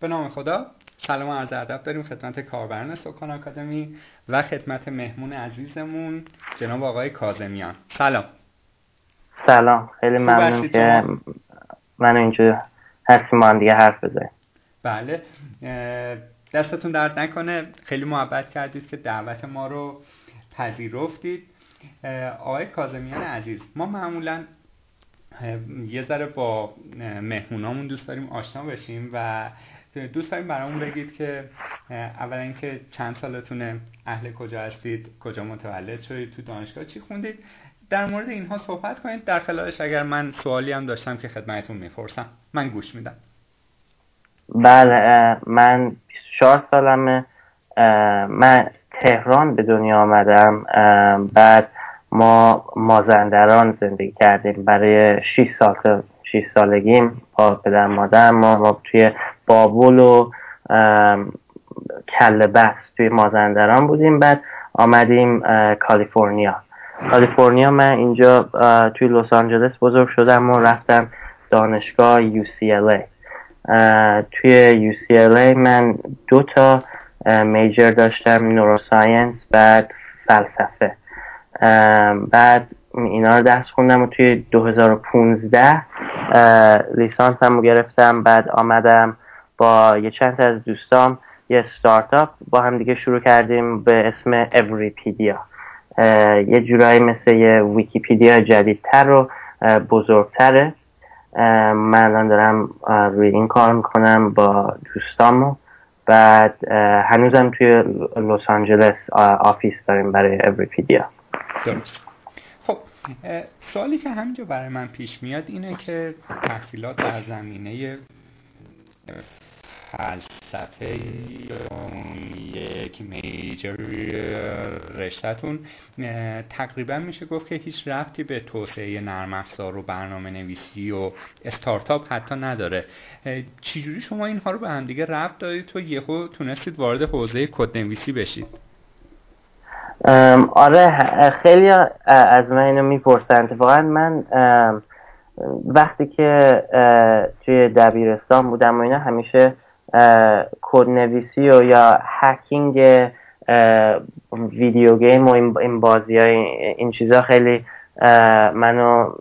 به نام خدا. سلام عرض ادب داریم خدمت کاربران سکان آکادمی و خدمت مهمون عزیزمون جناب آقای کازمیان سلام. سلام. خیلی ممنون که من اینجا هستیم ما دیگه حرف بزنیم. بله. دستتون درد نکنه. خیلی محبت کردید که دعوت ما رو پذیرفتید. آقای کازمیان عزیز ما معمولا یه ذره با مهمونامون دوست داریم آشنا بشیم و دوست داریم برامون بگید که اولا اینکه چند سالتونه اهل کجا هستید کجا متولد شدید تو دانشگاه چی خوندید؟ در مورد اینها صحبت کنید. در خلالش اگر من سوالی هم داشتم که خدمتتون می‌پرسم من گوش میدم. بله من 24 سالمه. من تهران به دنیا آمدم. بعد ما مازندران زندگی کردیم. برای 6 سال تا 6 سالگیم با پدر مادر ما, ما توی بابول و کل توی مازندران بودیم بعد آمدیم کالیفرنیا. کالیفرنیا من اینجا توی لس آنجلس بزرگ شدم و رفتم دانشگاه UCLA توی UCLA من دو تا major داشتم neuroscience بعد فلسفه. بعد اینا رو درس خوندم و توی 2015 لیسانس هم گرفتم بعد آمدم با یه چند از دوستام یه استارتاپ با هم دیگه شروع کردیم به اسم Everipedia یه جورایی مثل یه ویکیپیدیا جدیدتر و بزرگتره. من الان دارم روی این کار می‌کنم با دوستامو. بعد هنوزم توی لس آنجلس office داریم برای Everipedia خب سوالی که همینجا برای من پیش میاد اینه که تحصیلات در زمینه فلسفه که major رشتهتون تقریبا میشه گفت که هیچ ربطی به توسعه نرم افزار و برنامه نویسی و استارتاپ حتی نداره. چجوری شما اینها رو به هم دیگه ربط دادید تو یهو تونستید وارد حوزه کد نویسی بشید؟ آره خیلی از من اینو می‌پرسن. اتفاقا من وقتی که توی دبیرستان بودم و اینا همیشه کد نویسی و یا hacking video game و این بازی های این چیزا خیلی منو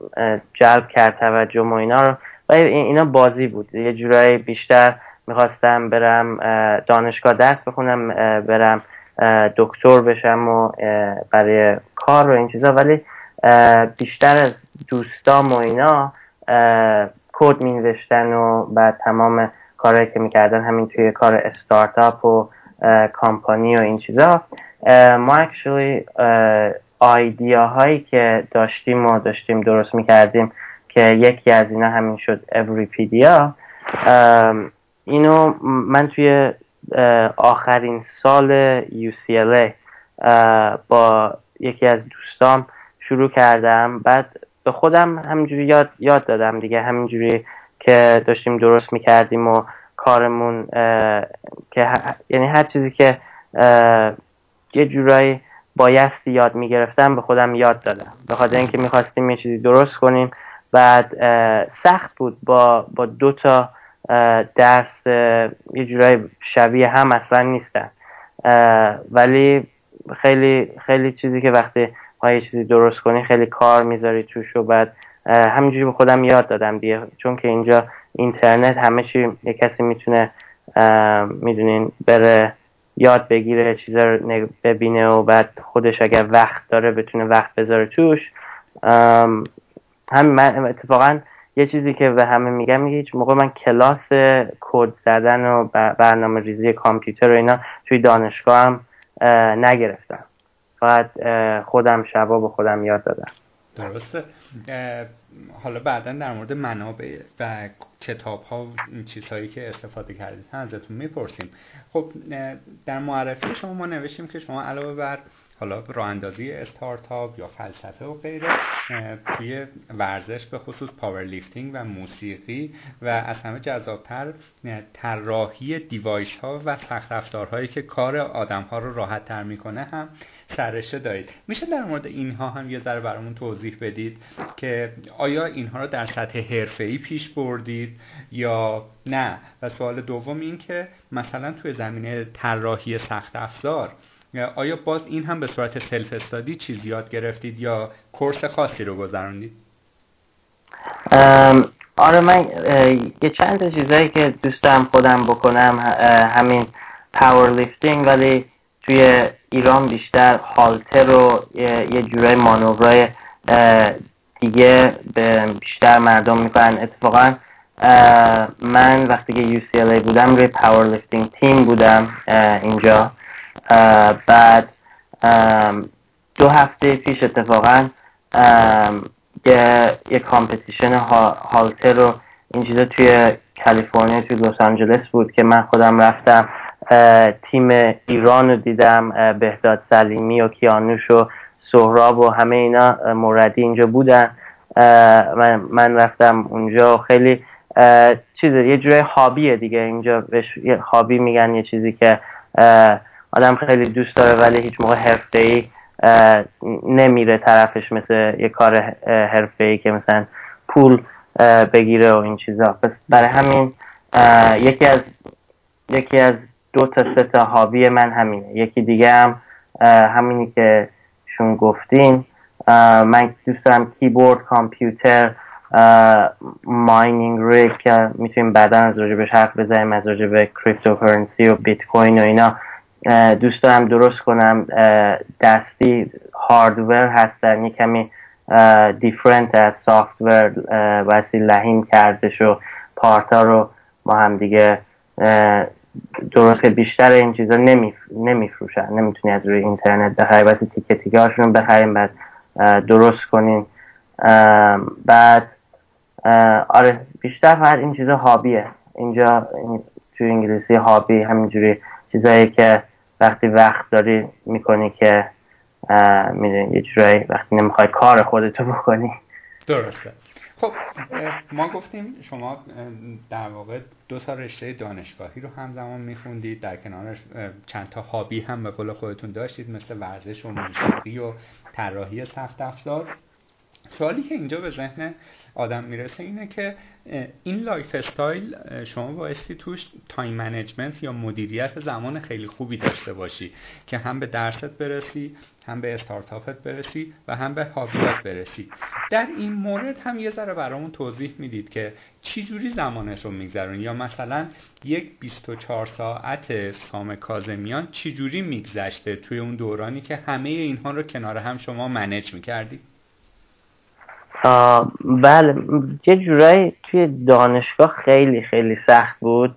جلب کرد توجه و اینا رو. و اینا بازی بود. یه جورایی بیشتر می‌خواستم برم دانشگاه درس بخونم برم دکتر بشم و برای کار و این چیزا. ولی بیشتر از دوستام و اینا کد می و بعد تمام کارهایی که می‌کردن همین توی کار استارتاپ و کامپانی و این چیزا. ما اکچولی هایی که داشتیم و داشتیم درست می‌کردیم که یکی از اینا همین شد اوریپیدیا اینو من توی آخرین سال UCLA با یکی از دوستام شروع کردم. بعد به خودم همینجوری یاد, یاد دادم دیگه. همینجوری که داشتیم درست می‌کردیم و کارمون که یعنی هر چیزی که یه جورایی بایستی یاد می‌گرفتم به خودم یاد دادم. به خاطر اینکه می‌خواستیم یه چیزی درست کنیم. بعد سخت بود با, با دو تا درس یه جورایی شبیه هم اصلا نیستن. ولی خیلی خیلی چیزی که وقتی ما یه چیزی درست کنی خیلی کار می‌ذاری توش و بعد همینجوری به خودم یاد دادم دیگه. چون که اینجا اینترنت همه چی یه کسی می‌تونه می‌دونین بره یاد بگیره چیزا رو ببینه و بعد خودش اگر وقت داره بتونه وقت بذاره توش. هم من اتفاقا یه چیزی که به همه میگم میگه هیچ موقع من کلاس کد زدن و برنامه ریزی کامپیوتر و اینا توی دانشگاه هم نگرفتم. فقط خودم شبا به خودم یاد دادم. درسته. حالا بعدا در مورد منابع و کتاب ها و چیزهایی که استفاده کردید ازتون می‌پرسیم. خب در معرفی شما ما نوشتیم که شما علاوه بر حالا راه اندازی استارتاپ یا فلسفه و غیره توی ورزش به خصوص powerlifting و موسیقی و از همه جذابتر طراحی device ها و ساخت که کار آدم ها رو راحت تر می‌کنه هم سرشته دارید. میشه در مورد اینها هم یه ذره برامون توضیح بدید که آیا اینها رو در سطح ای پیش بردید یا نه؟ و سوال دوم این که مثلا توی زمینه طراحی سخت افزار آیا باز این هم به صورت سلف استادی چیز یاد گرفتید یا کورس خاصی رو گذراندید آره من یه چند چیزایی که دوست دارم خودم بکنم همین powerlifting ولی توی ایران بیشتر هالتر رو یه جورای مانورای دیگه به بیشتر مردم می‌کنن اتفاقا من وقتی که UCLA بودم روی powerlifting team بودم اینجا. بعد دو هفته پیش اتفاقا یه, یه competition هالتر رو این چیزا توی کالیفرنیا توی لس آنجلس بود که من خودم رفتم. تیم ایران رو دیدم بهداد سلیمی و کیانوش و سهراب و همه اینا موردی اینجا بودن. من, من رفتم اونجا خیلی چیز یه جوری حابیه دیگه. اینجا بهش یه حابی میگن یه چیزی که آدم خیلی دوست داره ولی هیچ موقع حرفه ای نمیره طرفش مثل یه کار حرفه ای که مثلا پول بگیره و این چیزا. پس برای همین یکی از یکی از دو تا سه تا hobby من همینه. یکی دیگه هم همینی که شون گفتین. من دوست دارم کیبورد کامپیوتر mining rig که می‌تونیم بعدا از راجبش حرف بزنیم از راجب cryptocurrency و بیت کوین و اینا. دوست دارم درست کنم. دستی هاردور هستن. یه کمی دیفرنت از سافتور باسی لحیم کردش و پارتا رو ما هم دیگه که بیشتر این چیزا نمیفروشن نمی‌تونی از روی اینترنت بخری باید تیکه تیکه هاشون بخریم بعد درست کنیم بعد آره بیشتر فقط این چیزا هابیه. اینجا تو انگلیسی هابی همینجوری چیزایی که وقتی وقت داری می‌کنی که می‌دونی یه جورایی وقتی نمی‌خوای کار خودتو بکنی. درسته. خب ما گفتیم شما در واقع دو تا رشته دانشگاهی رو همزمان میخوندید در کنارش چند تا هابی هم به قول خودتون داشتید مثل ورزش و موسیقی و طراحی سخت افزار سوالی که اینجا به ذهن آدم می‌رسه اینه که این lifestyle شما بایستی توش time management یا مدیریت زمان خیلی خوبی داشته باشی که هم به درست برسی هم به استارتاپت برسی و هم به hobby ات برسی. در این مورد هم یه ذره برامون توضیح می‌دید که چی جوری زمانش رو میگذرون یا مثلا یک 24 ساعت سام کاظمیان چی جوری میگذشته توی اون دورانی که همه اینها رو کنار هم شما manage می‌کردید بله یه جورایی توی دانشگاه خیلی خیلی سخت بود.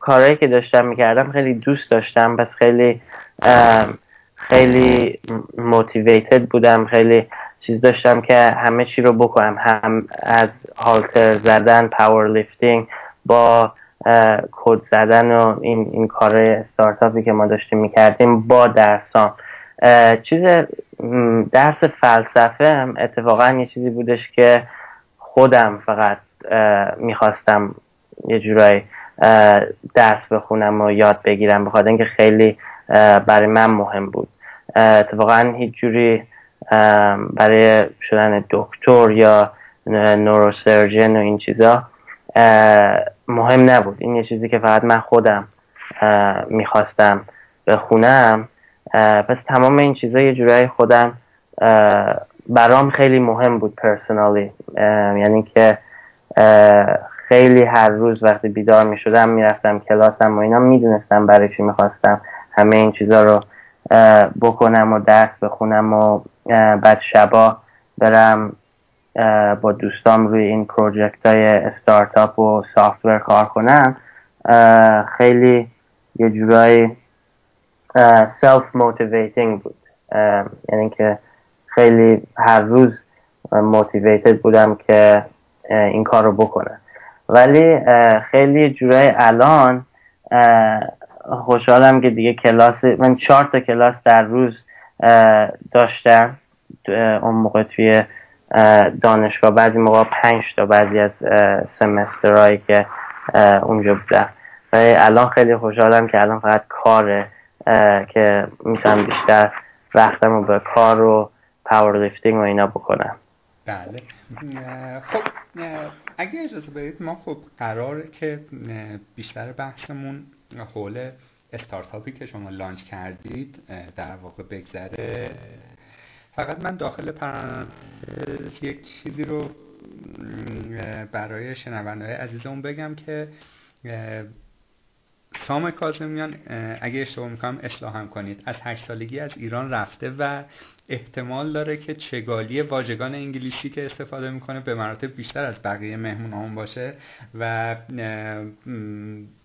کارهایی که داشتم می‌کردم خیلی دوست داشتم. بس خیلی خیلی motivated بودم. خیلی چیز داشتم که همه چی رو بکنم. هم از هالتر زدن powerlifting با کد زدن و این, این کار استارتاپی که ما داشتیم می‌کردیم با درسام. چیز درس فلسفه هم اتفاقا یه چیزی بودش که خودم فقط می‌خواستم یه جورایی درس بخونم و یاد بگیرم بخاطر اینکه خیلی برای من مهم بود. اتفاقا هیچ جوری برای شدن دکتر یا نوروسرجن و این چیزا مهم نبود. این یه چیزی که فقط من خودم می‌خواستم بخونم. پس تمام این چیزا یه جورایی خودم برام خیلی مهم بود پرسنالی یعنی که خیلی هر روز وقتی بیدار می شدم می‌رفتم کلاسم و اینا می‌دونستم برای چی می‌خواستم همه این چیزا رو بکنم و درس بخونم و بعد شبا برم با دوستام روی این پروژکت های استارتاپ و سافتور کار کنم. خیلی یه جورایی self motivating بود. یعنی که خیلی هر روز motivated بودم که این کار رو بکنم. ولی خیلی جورای الان خوشحالم که دیگه کلاس من چهار تا کلاس در روز داشتم. اون موقع توی دانشگاه بعضی موقع پنج تا بعضی از semester هایی که اونجا بودم. و الان خیلی خوشحالم که الان فقط کاره که می‌تونم بیشتر وقتم رو به کار و powerlifting و اینا بکنم. بله. خب اگه اجازه بدید ما خب قراره که بیشتر بحثمون حول استارتاپی که شما launch کردید در واقع بگذره. فقط من داخل پرانتز یک چیزی رو برای شنونده عزیزمون بگم که سام کازمیان اگه اشتباه می‌کنم اصلاح هم کنید. از هشت سالگی از ایران رفته و احتمال داره که چگالی واژگان انگلیسی که استفاده می‌کنه به مراتب بیشتر از بقیه مهمون باشه و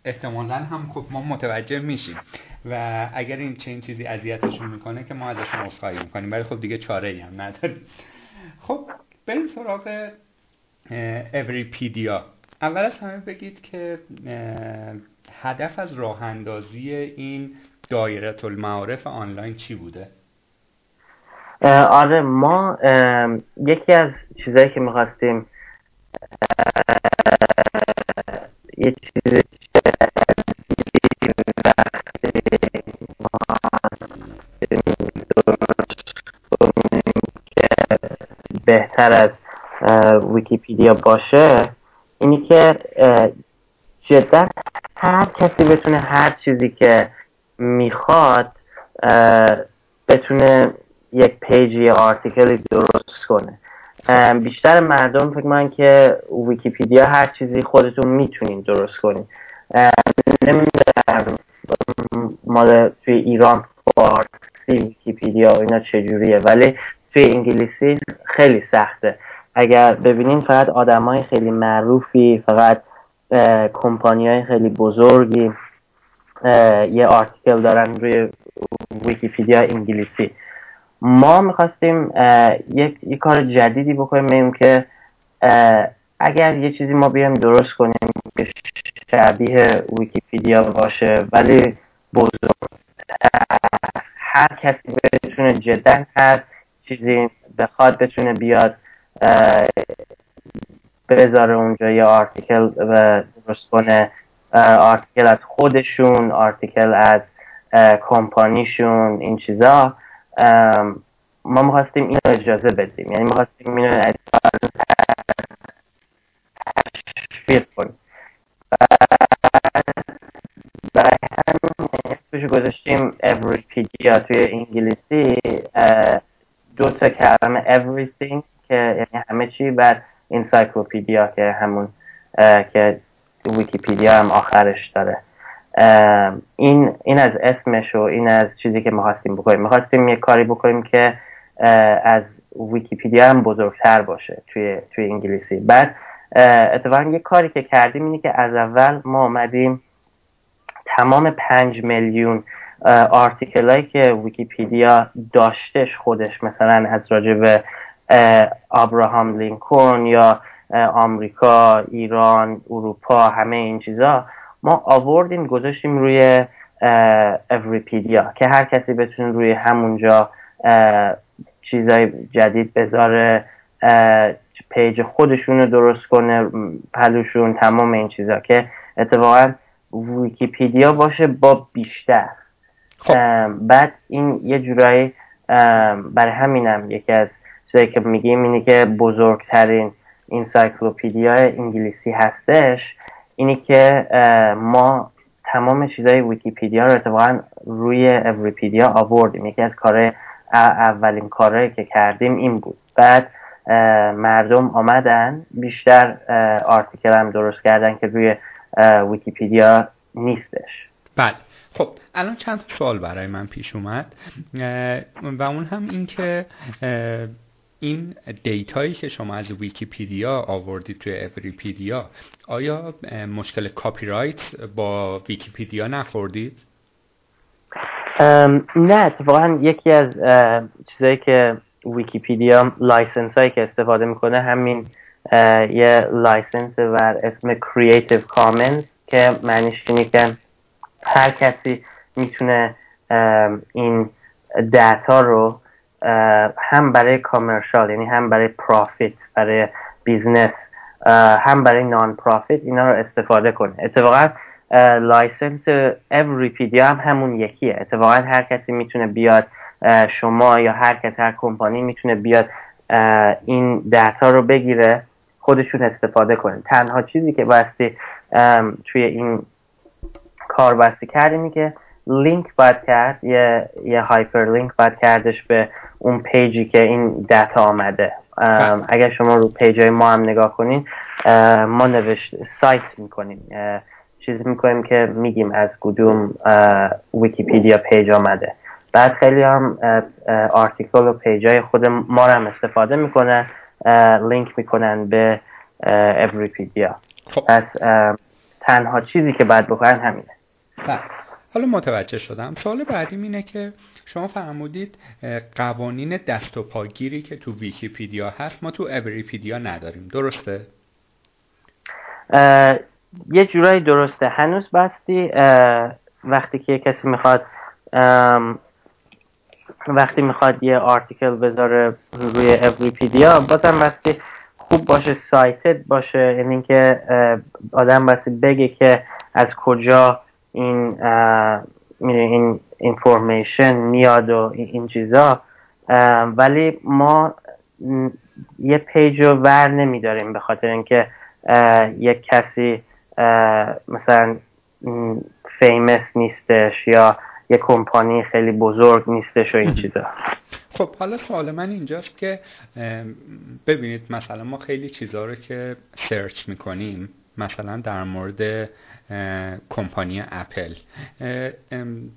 احتمالا هم خب ما متوجه میشیم. و اگر این چنین چیزی اذیتشون می‌کنه که ما ازشون عذرخواهی می‌کنیم. ولی خب دیگه چاره هم نداریم. خب بریم سراغ اوریپیدیا اول از همه بگید که هدف از راه اندازی این دایره المعارف آنلاین چی بوده؟ آره ما یکی از چیزهایی که می‌خواستیم یه چیزی بهتر از ویکیپیدیا باشه اینی که جدا هر کسی بتونه هر چیزی که می‌خواد بتونه یک page یا article ی درست کنه. بیشتر مردم فکر می‌کنن که ویکیپیدیا هر چیزی خودتون می‌تونین درست کنین نمی‌دونم مال توی ایران فارسی ویکیپیدیا اینا چجوریه ولی توی انگلیسی خیلی سخته. اگر ببینین فقط آدمای خیلی معروفی فقط کمپانی های خیلی بزرگی یه article دارن روی ویکیپیدیا انگلیسی. ما می‌خواستیم یک, یک کار جدیدی بکنیم که اگر یه چیزی ما بیایم درست کنیم که شبیه ویکیپیدیا باشه ولی بزرگ هر کسی بتونه جدا هر چیزی بخواد بتونه بیاد بذاره اونجا یه article درست کنه article از خودشون article از کمپانیشون این چیزا. ما می‌خواستیم این اجازه بدیم. یعنی می‌خواستیم اینو تشویق کنیم. برای همین گذاشتیم Everypedia توی انگلیسی دو تا کلمه everything که یعنی همه چی بعد انسایکلوپیدیا که همون که ویکیپیدیا هم آخرش داره. این این از اسمش و این از چیزی که می‌خواستیم بکنیم. می‌خواستیم یه کاری بکنیم که از ویکیپیدیا هم بزرگتر باشه توی توی انگلیسی. بعد اتفاقا یه کاری که کردیم اینه که از اول ما آمدیم تمام پنج میلیون article که ویکیپیدیا داشتش خودش مثلا از راجب ابراهام لینکن یا آمریکا ایران اروپا همه این چیزا ما آوردیم گذاشتیم روی Everipedia که هر کسی بتونه روی همونجا چیزای جدید بذاره page خودشون رو درست کنه plus اون تمام این چیزا که اتفاقا ویکیپیدیا باشه با بیشتر خب. بعد این یه جورایی برای همینم یکی از چیزایی که میگیم اینه که بزرگترین encyclopedia انگلیسی هستش اینی که ما تمام چیزای ویکیپیدیا رو اتفاقا روی Everipedia آوردیم. یکی از کار اولین کارهایی که کردیم این بود. بعد مردم آمدن بیشتر article هم درست کردن که روی ویکیپیدیا نیستش. بله. خب الان چند سوال برای من پیش اومد. و اون هم این که این data یی که شما از ویکیپیدیا آوردید توی Everipedia آیا مشکل کاپی رایت با ویکیپیدیا نخوردید؟ نه اتفاقا یکی از چیزایی که ویکیپیدیا license هایی که استفاده می‌کنه همین یه license بر اسم Creative Commons که معنیش اینه که هر کسی می‌تونه این data رو هم برای commercial یعنی هم برای profit برای business هم برای nonprofit اینا رو استفاده کنه اتفاقا license Everipedia هم همون یکیه. اتفاقا هر کسی می‌تونه بیاد شما یا هر کس هر کمپانی می‌تونه بیاد این data رو بگیره خودشون استفاده کنه تنها چیزی که بایستی توی این کار بایستی کردیم که لینک باید کرد یه, یه hyperlink باید کردش به اون page ی که این data آمده بله. اگر شما رو page های ما هم نگاه کنین ما نوشت cite می‌کنیم چیزی می‌کنیم که میگیم از کدوم ویکیپیدیا page آمده بعد خیلی هم article و page های خود ما هم استفاده می‌کنن لینک می‌کنن به Everipedia خب. پس تنها چیزی که باید بکنن همینه بله. حالا متوجه شدم سوال بعدیم اینه که شما فرمودید قوانین دست و پاگیری که تو ویکیپیدیا هست ما تو Everipedia نداریم درسته؟ یه جورایی درسته هنوز بستی وقتی که کسی می‌خواد وقتی می‌خواد یه article بذاره روی Everipedia بازم بستی خوب باشه cited باشه یعنی که آدم بستی بگه که از کجا این این information میاد و این چیزا. ولی ما یه page رو ور نمیداریم به خاطر اینکه یک کسی مثلا famous نیستش یا یه کمپانی خیلی بزرگ نیستش و این چیزا. خب حالا سوال من اینجاست که ببینید مثلا ما خیلی چیزها رو که search می‌کنیم مثلا در مورد کمپانی اپل.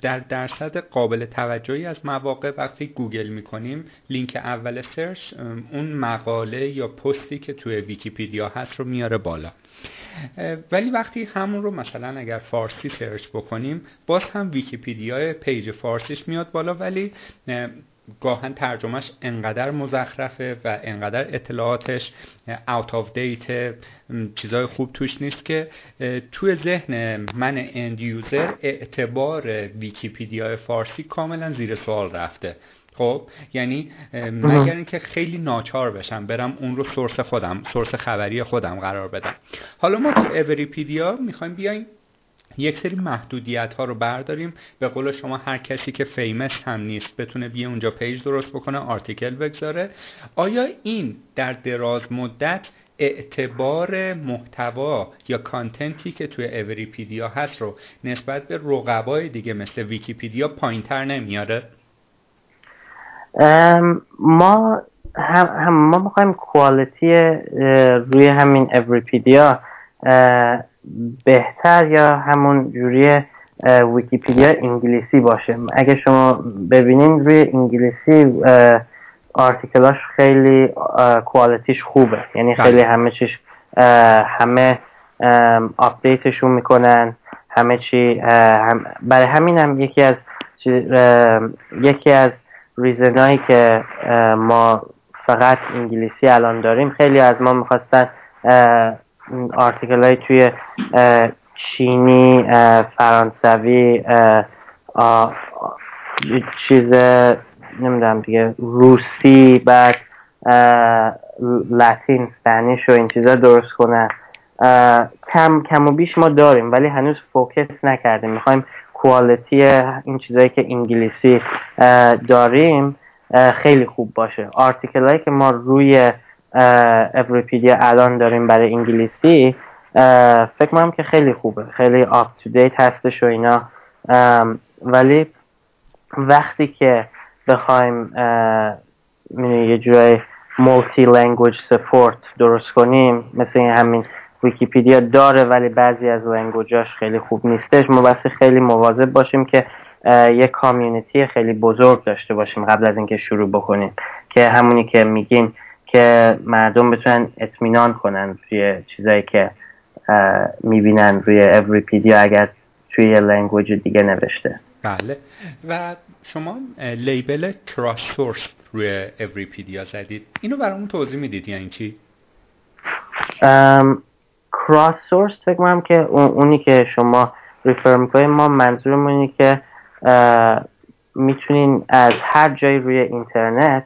در درصد قابل توجهی از مواقع وقتی گوگل می‌کنیم لینک اول search اون مقاله یا پستی که توی ویکیپیدیا هست رو میاره بالا. ولی وقتی همون رو مثلا اگر فارسی search بکنیم باز هم ویکیپیدیا page فارسیش میاد بالا ولی گاهن ترجمهش انقدر مزخرفه و انقدر اطلاعاتش out of date چیزای خوب توش نیست که توی ذهن من end user اعتبار ویکیپیدیا فارسی کاملا زیر سوال رفته. خب یعنی مگر اینکه خیلی ناچار بشم برم اون رو source خودم source خبری خودم قرار بدم. حالا ما تو Everipedia می‌خوایم بیایم یک سری محدودیت ها رو برداریم. به قول شما هر کسی که famous هم نیست بتونه بیه اونجا page درست بکنه article بگذاره. آیا این در دراز مدت اعتبار محتوا یا content ی که توی Everipedia هست رو نسبت به رقبای دیگه مثل ویکیپیدیا پایینتر نمیاره؟ ما هم, هم ما می‌خوایم quality روی همین Everipedia بهتر یا همون جوری ویکیپیدیا انگلیسی باشه اگه شما ببینین روی انگلیسی article اش خیلی quality ش خوبه یعنی بله. خیلی همه چیش همه update شون می‌کنن همه چی برای همین هم یکی از یکی از reason ایی که ما فقط انگلیسی الان داریم خیلی از ما می‌خواستن article های توی چینی فرانسوی چیز نمی‌دونم دیگه روسی بعد لاتین Spanish و این چیزا درست کنن کم کم و بیش ما داریم ولی هنوز focus نکردیم. می‌خوایم quality این چیزایی که انگلیسی داریم خیلی خوب باشه. article هایی که ما روی Everipedia الان داریم برای انگلیسی. فکر کنم که خیلی خوبه. خیلی up to date هستش و اینا. ولی وقتی که بخوایم یه جورای multi language support درست کنیم مثل همین ویکیپیدیا داره ولی بعضی از language اش خیلی خوب نیستش ما بس خیلی مواظب باشیم که یه community خیلی بزرگ داشته باشیم قبل از اینکه شروع بکنیم. که همونی که میگیم که مردم بتونن اطمینان کنن روی چیزایی که می‌بینن روی Everipedia اگر توی یه language دیگه نوشته. بله. و شما label crowdsource روی Everipedia زدید. اینو برامون توضیح می‌دید یعنی چی؟ crowdsource فکر کنم که اونی که شما refer می‌کنید ما منظورمون اینه که می‌تونین از هر جایی روی اینترنت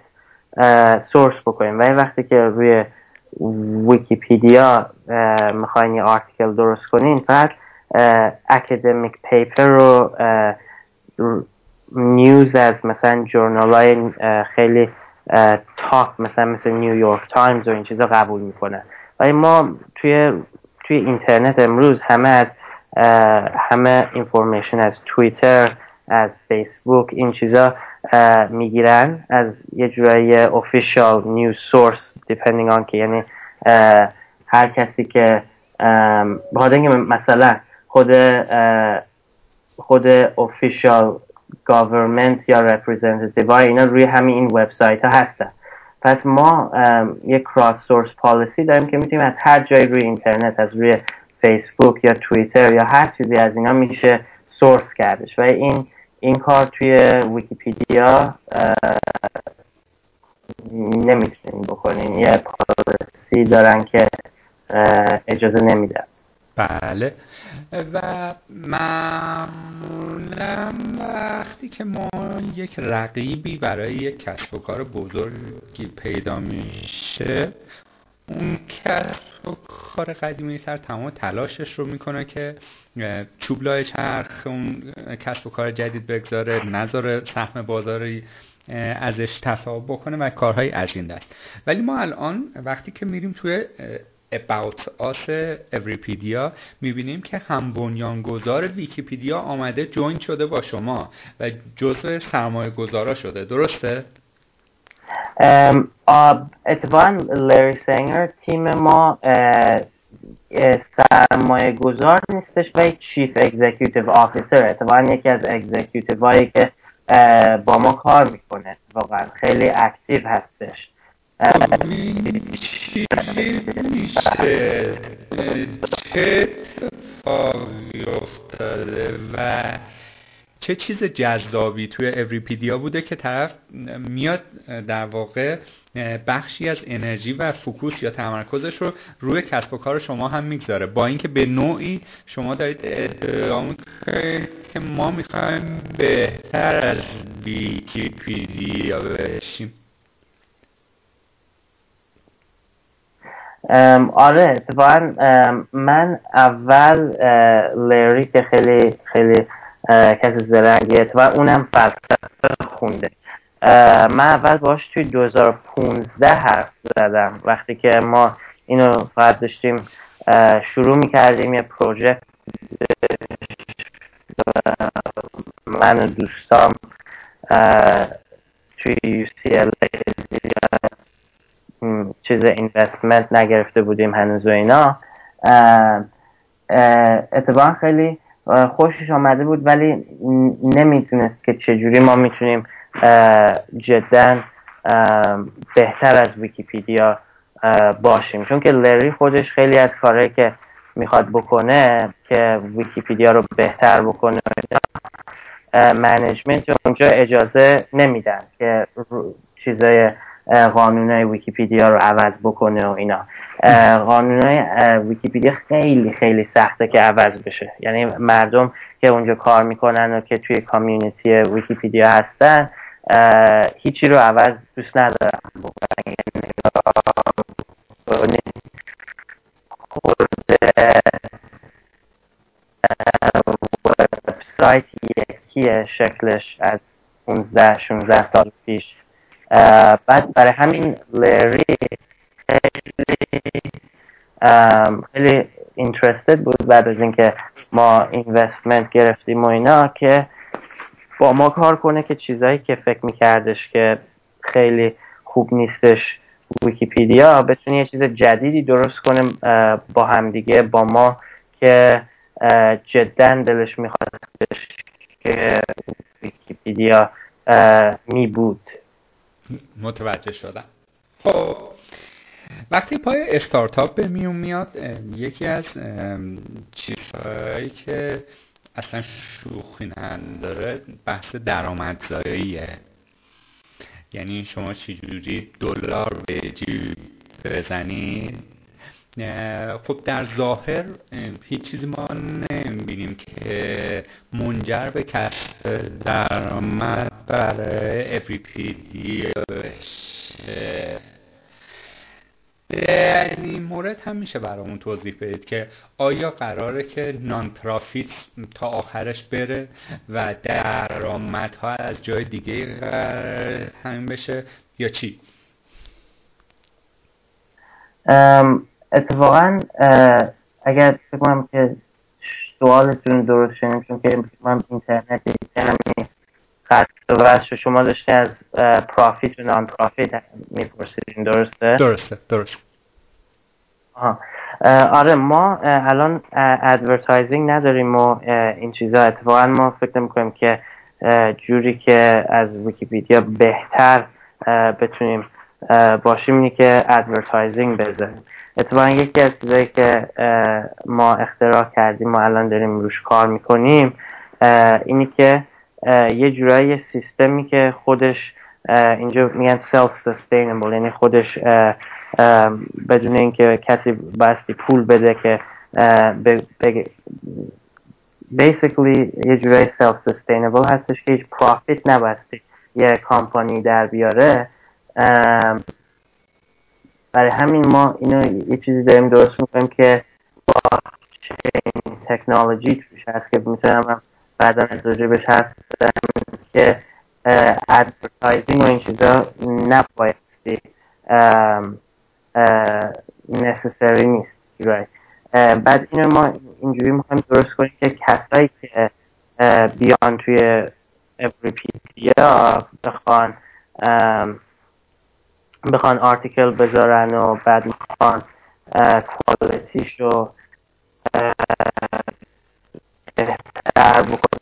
source بکنین ولی وقتی که روی ویکیپیدیا می‌خواین یه article درست کنین فقط academic paper و news از مثلا journal های خیلی top مثلا مثل نیویورک تایمز و این چیزا قبول می‌کنن ولی ما توی توی اینترنت امروز همه از همه اینفورمیشن از توییتر از فیسبوک این چیزا می‌گیرن. از یه جورایی official نیوز سورس depending on که یعنی هر کسی که اینکه مثلا خود خود official government یا representative های اینا روی همین این وبسایت ها هستن. پس ما یک کراس سورس پالیسی داریم که می‌تونیم از هر جای روی اینترنت از روی فیسبوک یا توییتر یا هر چیزی از اینا میشه سورس کردش. و این این کار توی ویکیپیدیا نمی‌تونیم بکنیم. یه پالیسی دارن که اجازه نمیدن. بله. و معمولا وقتی که ما یک رقیبی برای یک کسب و کار بزرگی پیدا میشه اون کسب و کار قدیمی تر تمام تلاشش رو می‌کنه که چوب لای چرخ اون کسب و کار جدید بگذاره نظر سهم بازاری ازش تصاحب بکنه و کارهای از این دست ولی ما الان وقتی که میریم توی About Us اوریپیدیا می‌بینیم که هم بنیانگذار ویکیپیدیا آمده جوین شده با شما و جزء سرمایه گذارا شده درسته؟ اتفاقا لری سنگر تیم ما سرمایه گذار نیستش و chief executive officer اتفاقا یکی از executive هایی که با ما کار می‌کنه. واقعا خیلی active هستش. چه و چه چیز جذابی توی Everipedia بوده که طرف میاد در واقع بخشی از انرژی و فکوس یا تمرکزش رو روی کسب و کار شما هم می‌گذاره. با اینکه به نوعی شما دارید ادعا که ما می‌خوایم بهتر از ویکیپیدیا بشیم. آره اتفاقا من اول لری که خیلی خیلی کسی زرنگی اتفاقا اونم فلسفه خونده. من اول باش توی 2015 حرف زدم. وقتی که ما اینو فقط داشتیم شروع می‌کردیم یه پروژکت من و دوستام توی UCLA چیز اینوستمنت نگرفته بودیم هنوز و اینا. اتفاقا خیلی خوشش آمده بود ولی نمی‌دونست که چجوری ما می‌تونیم جدا بهتر از ویکیپیدیا باشیم. چون که لری خودش خیلی از کارهایی که می‌خواد بکنه که ویکیپیدیا رو بهتر بکنه management اونجا اجازه نمیدن که چیزای قانون ویکیپیدیا رو عوض بکنه و اینا. قانون ویکیپیدیا خیلی خیلی سخته که عوض بشه. یعنی مردم که اونجا کار می‌کنن و که توی کامیونیتی ویکیپیدیا هستن هیچی رو عوض دوست ندارن. وبسایت یکیه شکلش از 15 16 سال پیش. بعد برای همین لری خیلی خیلی اینترستد بود بعد از اینکه ما اینوستمنت گرفتیم و اینا که با ما کار کنه که چیزایی که فکر میکردش که خیلی خوب نیستش ویکیپیدیا بتونه یه چیز جدیدی درست کنه با همدیگه با ما که جدا دلش میخوادش که ویکیپیدیا می بود متوجه شدم. خب. وقتی پای استارتاپ به میون میاد یکی از چیزهایی که اصلا شوخی نداره بحث درآمدزاییه. یعنی شما چجوری دلار به جیب بزنید خب در ظاهر هیچ چیزی ما نمی‌بینیم که منجر به کسب درآمد برای اپریپیدی بشه در این مورد هم میشه برامون توضیح بدید که آیا قراره که نان پرافیت تا آخرش بره و درآمدها از جای دیگه همین بشه یا چی؟ اتفاقا اگر فکر کنم که سوالتون درست شنیم چون که من اینترنت همین خط و شما داشته از profit و non profit میپرسیدین. درسته؟ درسته درست آره ما الان advertising نداریم و این چیزا. اتفاقا ما فکر می‌کنیم که جوری که از ویکیپیدیا بهتر بتونیم باشیم اینی که advertising بذاریم اتفاقا یکی از چیزایی که ما اختراع کردیم ما الان داریم روش کار می‌کنیم اینی که یه جورایی سیستمی که خودش اینجا میگن self sustainable یعنی خودش بدون اینکه کسی باستی پول بده که basically یه جورایی self sustainable هستش که هیچ profit نبستی یه کامپانی در بیاره. برای همین ما اینو یه چیزی داریم درست می‌کنیم که با تکنولوژی توش هست که می‌تونم بعدا از بهش حرف که advertising و این چیزا نبایستی necessary نیست بعد اینو ما اینجوری می‌خوایم درست کنیم که کسایی که بیان توی ویکیپدیا بخوان بخوان آرتیکل بذارن و بعد می‌خوان کوالیتیش رو بهتر بکنن.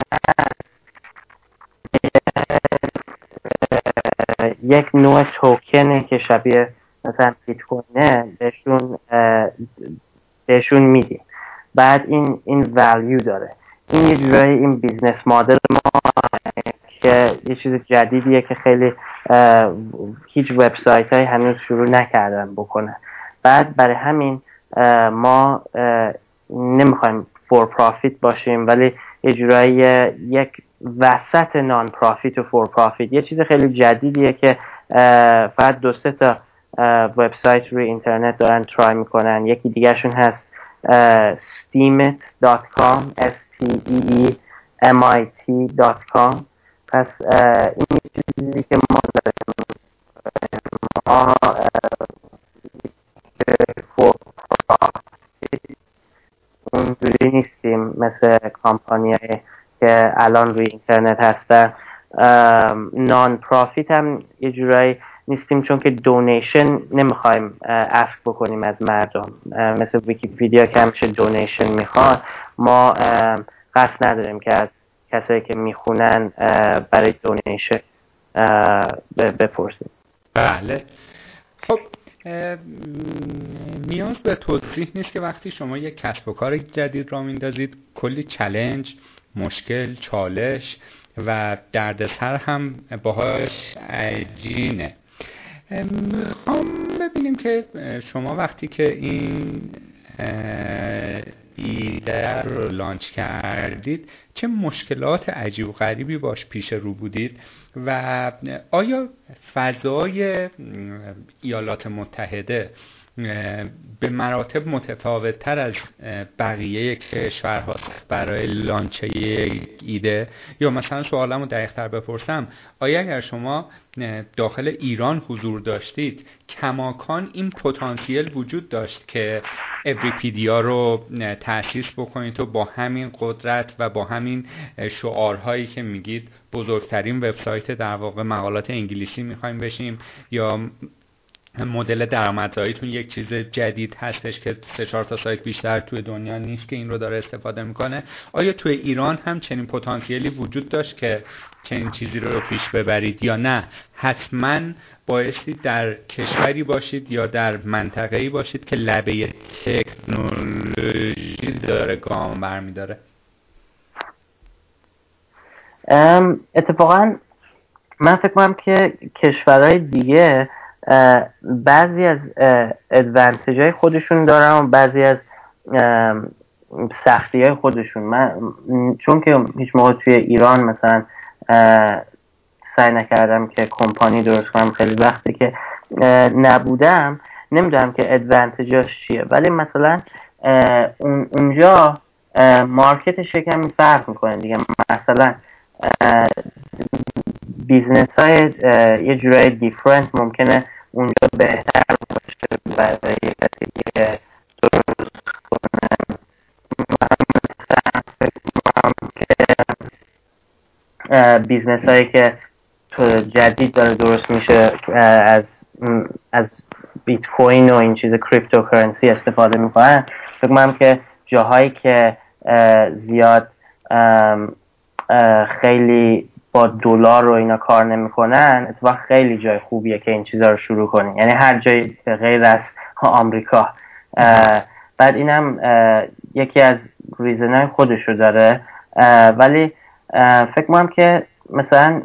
یک نوع توکنه که شبیه مثلا بیت کوینه بهشون بهشون میدیم. بعد این این value داره. این یه جورایی این business model ما که یه چیز جدیدیه که خیلی هیچ وبسایت های هنوز شروع نکردن بکنن. بعد برای همین ما نمی‌خوایم for profit باشیم ولی یه جورایی یک وسط non profit و for profit یه چیز خیلی جدیدیه که فقط دو سه تا وبسایت روی اینترنت دارن ترای می‌کنن. یکی دیگرشون هست steamit.com s t e e m i t.com پس این چیزی که ما داریم ما اونجوری نیستیم مثل کامپانی که الان روی اینترنت هستن. non profit هم یه جورایی نیستیم چون که donation نمی‌خوایم ask بکنیم از مردم. مثل ویکیپیدیا که همیشه donation می‌خواد ما قصد نداریم که از کسایی که می‌خونن برای donation بپرسیم بله. خب نیاز به توضیح نیست که وقتی شما یک کسب و کار جدید را میندازید کلی challenge مشکل چالش و دردسر هم باهاش عجینه می‌خوام ببینیم که شما وقتی که این ایده رو لانچ کردید. چه مشکلات عجیب و غریبی باش پیش رو بودید و آیا فضای ایالات متحده به مراتب متفاوت تر از بقیه کشورها برای لانچه ایده. یا مثلا سوالم رو دقیقتر بپرسم. آیا اگر شما داخل ایران حضور داشتید کماکان این پتانسیل وجود داشت که اوریپیدیا رو تأسیس بکنید و با همین قدرت و با همین شعارهایی که میگید بزرگترین وبسایت در واقع مقالات انگلیسی می‌خوایم بشیم یا مدل درآمدزاییتون یک چیز جدید هستش که سه چهار تا سایت بیشتر توی دنیا نیست که این رو داره استفاده می‌کنه. آیا توی ایران هم چنین پتانسیلی وجود داشت که چنین چیزی رو پیش ببرید یا نه؟ حتما بایستی در کشوری باشید یا در منطقه‌ای باشید که لبه تکنولوژی داره گام برمیداره. اتفاقا من فکر کنم که کشورهای دیگه بعضی از ادوانتیج های خودشون دارن و بعضی از سختی های خودشون. من چون که هیچ موقع توی ایران مثلا سعی نکردم که کمپانی درست کنم خیلی وقتی که نبودم. نمی‌دونم که ادوانتجاش چیه. ولی مثلا اونجا مارکتش کمی فرق می‌کنه دیگه. مثلا business های یه جورای different ممکنه اونجا بهتر باشه برای کسی که درست کنه. business هایی که جدید داره درست میشه از از بیت کوین و این چیز cryptocurrency استفاده می‌کنن. فکر کنم که جاهایی که زیاد خیلی با دلار رو اینا کار نمی‌کنن اتفاقا خیلی جای خوبیه که این چیزها رو شروع کنی. یعنی هر جایی غیر از آمریکا. بعد اینم یکی از ریزنهای خودش رو داره. ولی فکر کنم که مثلا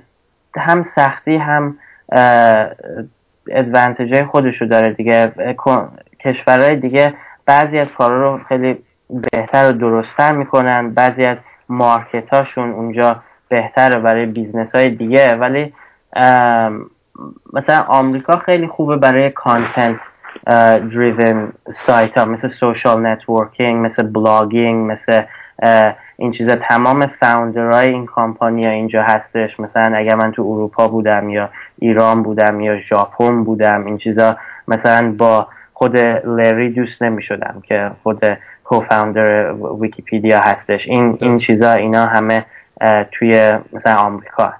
هم سختی هم advantage خودش رو داره دیگه. کشورهای دیگه بعضی از کارا رو خیلی بهتر و درستتر می‌کنن. بعضی از market هاشون اونجا بهتره برای business های دیگه. ولی مثلا آمریکا خیلی خوبه برای content driven site ها مثل social networking مثل blogging مثل این چیزا. تمام founder های این کامپانی ها اینجا هستش. مثلا اگر من تو اروپا بودم یا ایران بودم یا ژاپن بودم این چیزا مثلا با خود لری دوست نمی شدم که خود کوفاوندر ویکیپیدیا هستش. این این چیزا اینا همه توی مثلا آمریکا.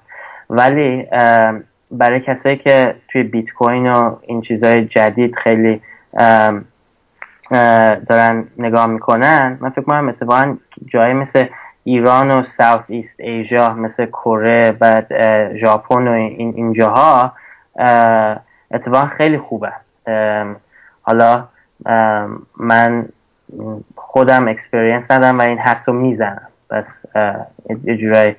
ولی برای کسایی که توی بیت کوین و این چیزای جدید خیلی دارن نگاه می‌کنن من فکر کنم اتفاقا جایی مثل ایران و ساوت ایست ایژا مثل کره بعد ژاپن و این, این جاها اتفاقا خیلی خوبه. حالا من خودم experience ندارم و این حدس رو می‌زنم. بس یه جورای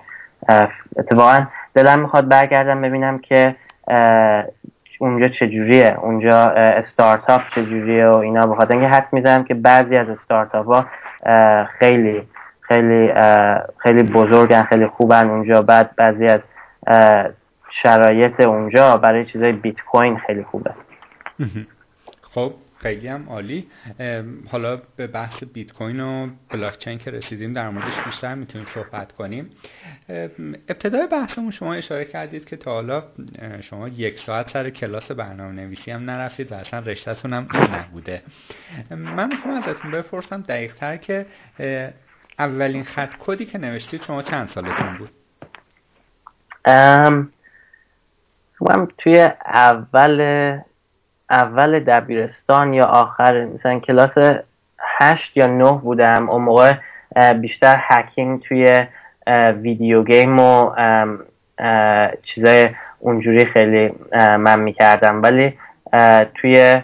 اتفاقا دلم می‌خواد برگردم ببینم که اونجا چجوریه اونجا استارتاپ چجوریه و اینا. بخاطر اینکه حدس می‌زنم که بعضی از استارتاپ ها خیلی خیلی خیلی بزرگن خیلی خوبن اونجا. بعد بعضی از شرایط اونجا برای چیزای بیت کوین خیلی خوبه. خب خیلی هم عالی. حالا به بحث بیت کوین و بلاک چین که رسیدیم در موردش بیشتر می‌تونیم صحبت کنیم. ابتدای بحثمون شما اشاره کردید که تا حالا شما یک ساعت سر کلاس برنامه نویسی هم نرفتید و اصلا رشتهتون هم نبوده. من می‌خوام ازتون بپرسم دقیق تر که اولین خط کدی که نوشتید شما چند سالتون بود؟ ام توی اول اول دبیرستان یا آخر مثلا کلاس هشت یا نه بودم. اون موقع بیشتر هکینگ توی ویدیو گیم و چیزای اونجوری خیلی من می‌کردم. ولی توی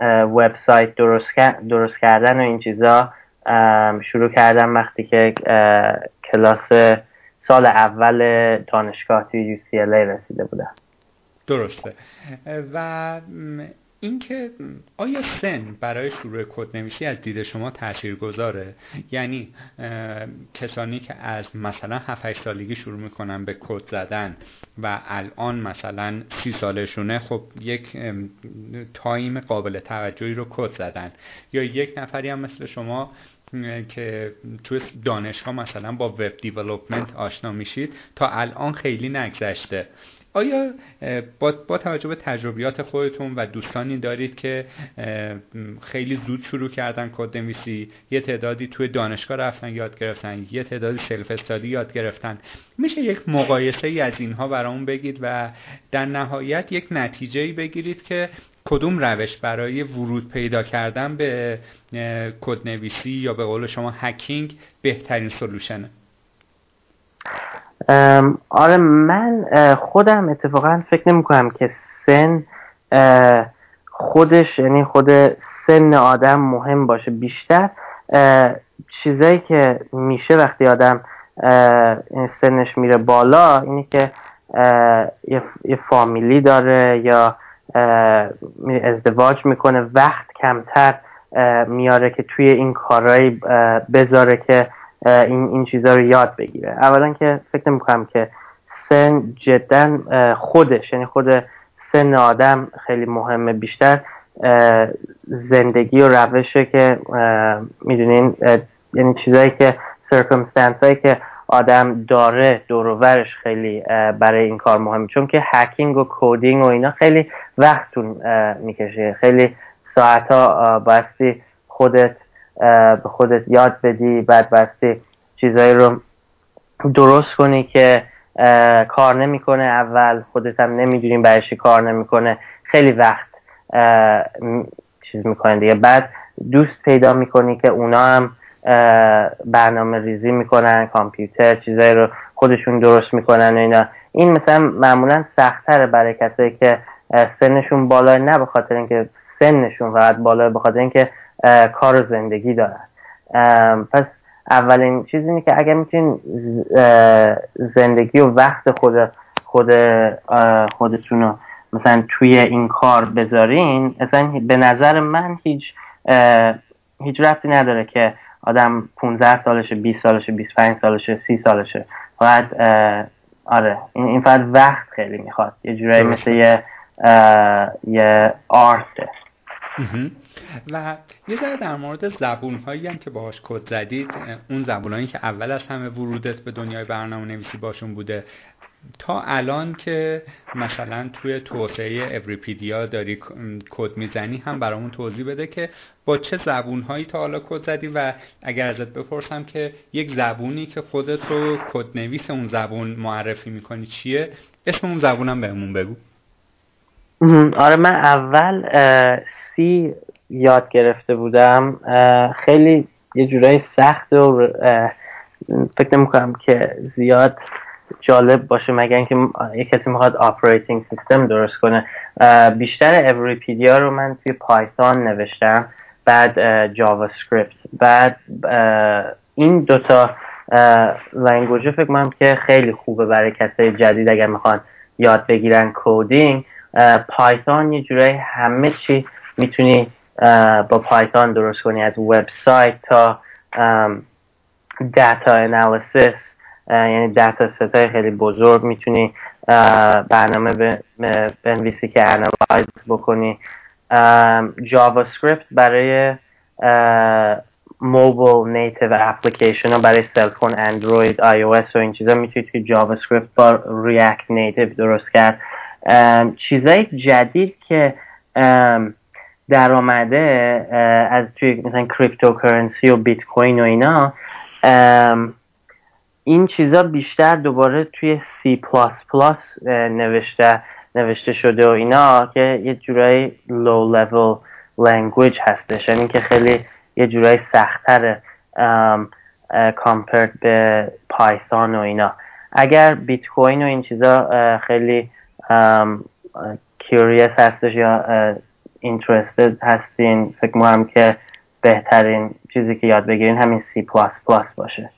وبسایت درست, درست کردن و این چیزا شروع کردم وقتی که کلاس سال اول دانشگاه توی UCLA رسیده بودم. درسته. و اینکه آیا سن برای شروع کد نویسی از دید شما تأثیر گذاره یعنی کسانی که از مثلا 7 سالگی شروع می‌کنن به کد زدن و الان مثلا سی سالشونه خب یک time قابل توجهی رو کد زدن. یا یک نفری هم مثل شما که توی دانشگاه مثلا با web development آشنا میشید تا الان خیلی نگذشته. آیا با, با توجه به تجربیات خودتون و دوستانی دارید که خیلی زود شروع کردن کد نویسی یه تعدادی توی دانشگاه رفتن یاد گرفتن یه تعدادی self study یاد گرفتن میشه یک مقایسه ای از اینها برامون بگید و در نهایت یک نتیجه ای بگیرید که کدوم روش برای ورود پیدا کردن به کد نویسی یا به قول شما هکینگ بهترین سلوشنه آره من خودم اتفاقا فکر نمی کنم که سن خودش یعنی خود سن آدم مهم باشه. بیشتر چیزایی که میشه وقتی آدم سنش میره بالا اینه که یه فامیلی داره یا ازدواج می‌کنه وقت کمتر میاره که توی این کارهایی بذاره که این این چیزها رو یاد بگیره. اولا که فکر نمی‌کنم که سن جدا خودش یعنی خود سن آدم خیلی مهمه بیشتر زندگی و روشه که می‌دونین یعنی چیزایی که سرکمستنس هایی که آدم داره دورورش خیلی برای این کار مهمه. چون که هکینگ و کودینگ و اینا خیلی وقتون می‌کشه. خیلی ساعت ها باستی خودت به خودت یاد بدی بعد باستی چیزایی رو درست کنی که کار نمی‌کنه. اول خودت هم نمی‌دونی برای کار نمی‌کنه. خیلی وقت چیز می‌کنه دیگه. بعد دوست پیدا می‌کنی که اونا هم برنامه ریزی می‌کنن کامپیوتر چیزایی رو خودشون درست می‌کنن و اینا. این مثلا معمولا سختتره برای کسایی که سنشون بالا نه به خاطر اینکه سنشون فقط بالا به خاطر اینکه کار و زندگی دارن. پس اولین چیزی اینه که اگر می‌تونین زندگی و وقت خود خود خودتون رو مثلا توی این کار بذارین مثلا به نظر من هیچ هیچ رفتی نداره که آدم 15 سالشه 20 سالشه 25 سالشه 30 سالشه. فقط آره این, این فقط وقت خیلی می‌خواد. یه جورایی مثل یه یه آرته و یه ذره در مورد زبون هایی هم که باهاش کد زدید اون زبون که اول از همه ورودت به دنیای برنامه نویسی باشون بوده. تا الان که مثلا توی توسعه Everipedia داری کد می‌زنی هم برامون توضیح بده که با چه زبون هایی تا حالا کد زدی و اگر ازت بپرسم که یک زبونی که خودت رو کد نویس اون زبون معرفی می‌کنی چیه؟ اسم اون زبونم بهمون بگو. آره من اول C یاد گرفته بودم خیلی یه جورایی سخت و فکر نمی‌کنم که زیاد جالب باشه مگر اینکه یک کسی می‌خواد operating system درست کنه. بیشتر Everipedia رو من توی Python نوشتم بعد JavaScript بعد این دوتا language فکر کنم که خیلی خوبه برای کسای جدید اگر می‌خوان یاد بگیرن coding Python یه جورایی همه چی می‌تونی با Python درست کنی از وبسایت تا data analysis یعنی data set های خیلی بزرگ می‌تونی برنامه بنویسی که analyze بکنی. JavaScript برای mobile native application برای cellphone Android iOS و این چیزا می‌تونی توی JavaScript با React Native درست کرد. چیزای جدید که آمده از توی مثلا cryptocurrency و بیت کوین و اینا این چیزا بیشتر دوباره توی C++ نوشته نوشته شده و اینا که یه جورایی low level language هستش. یعنی که خیلی یه جورایی سختره compared به Python و اینا. اگر بیت کوین و این چیزا خیلی کیوریس هستش یا اینترستد هستین فکر می‌کنم که بهترین چیزی که یاد بگیرین همین C++ باشه.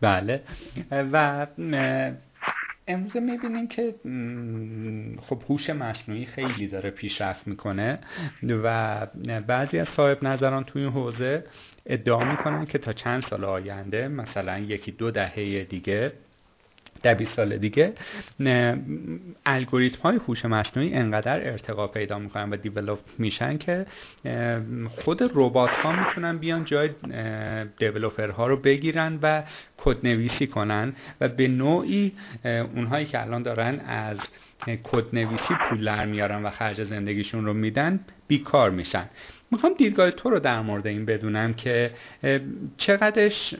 بله. و امروزه می‌بینیم که خب هوش مصنوعی خیلی داره پیشرفت می‌کنه و بعضی از صاحب نظران توی این حوزه ادعا می‌کنن که تا چند سال آینده مثلا یکی دو دهه دیگه ده 20 سال دیگه الگوریتم های هوش مصنوعی انقدر ارتقا پیدا می‌کنن و دیولپ میشن که خود ربات ها می‌تونن بیان جای دیولپر ها رو بگیرن و کد نویسی کنن و به نوعی اونهایی که الان دارن از کد نویسی پول در میارن و خرج زندگیشون رو میدن بیکار میشن. می‌خوام دیدگاه تو رو در مورد این بدونم که چقدرش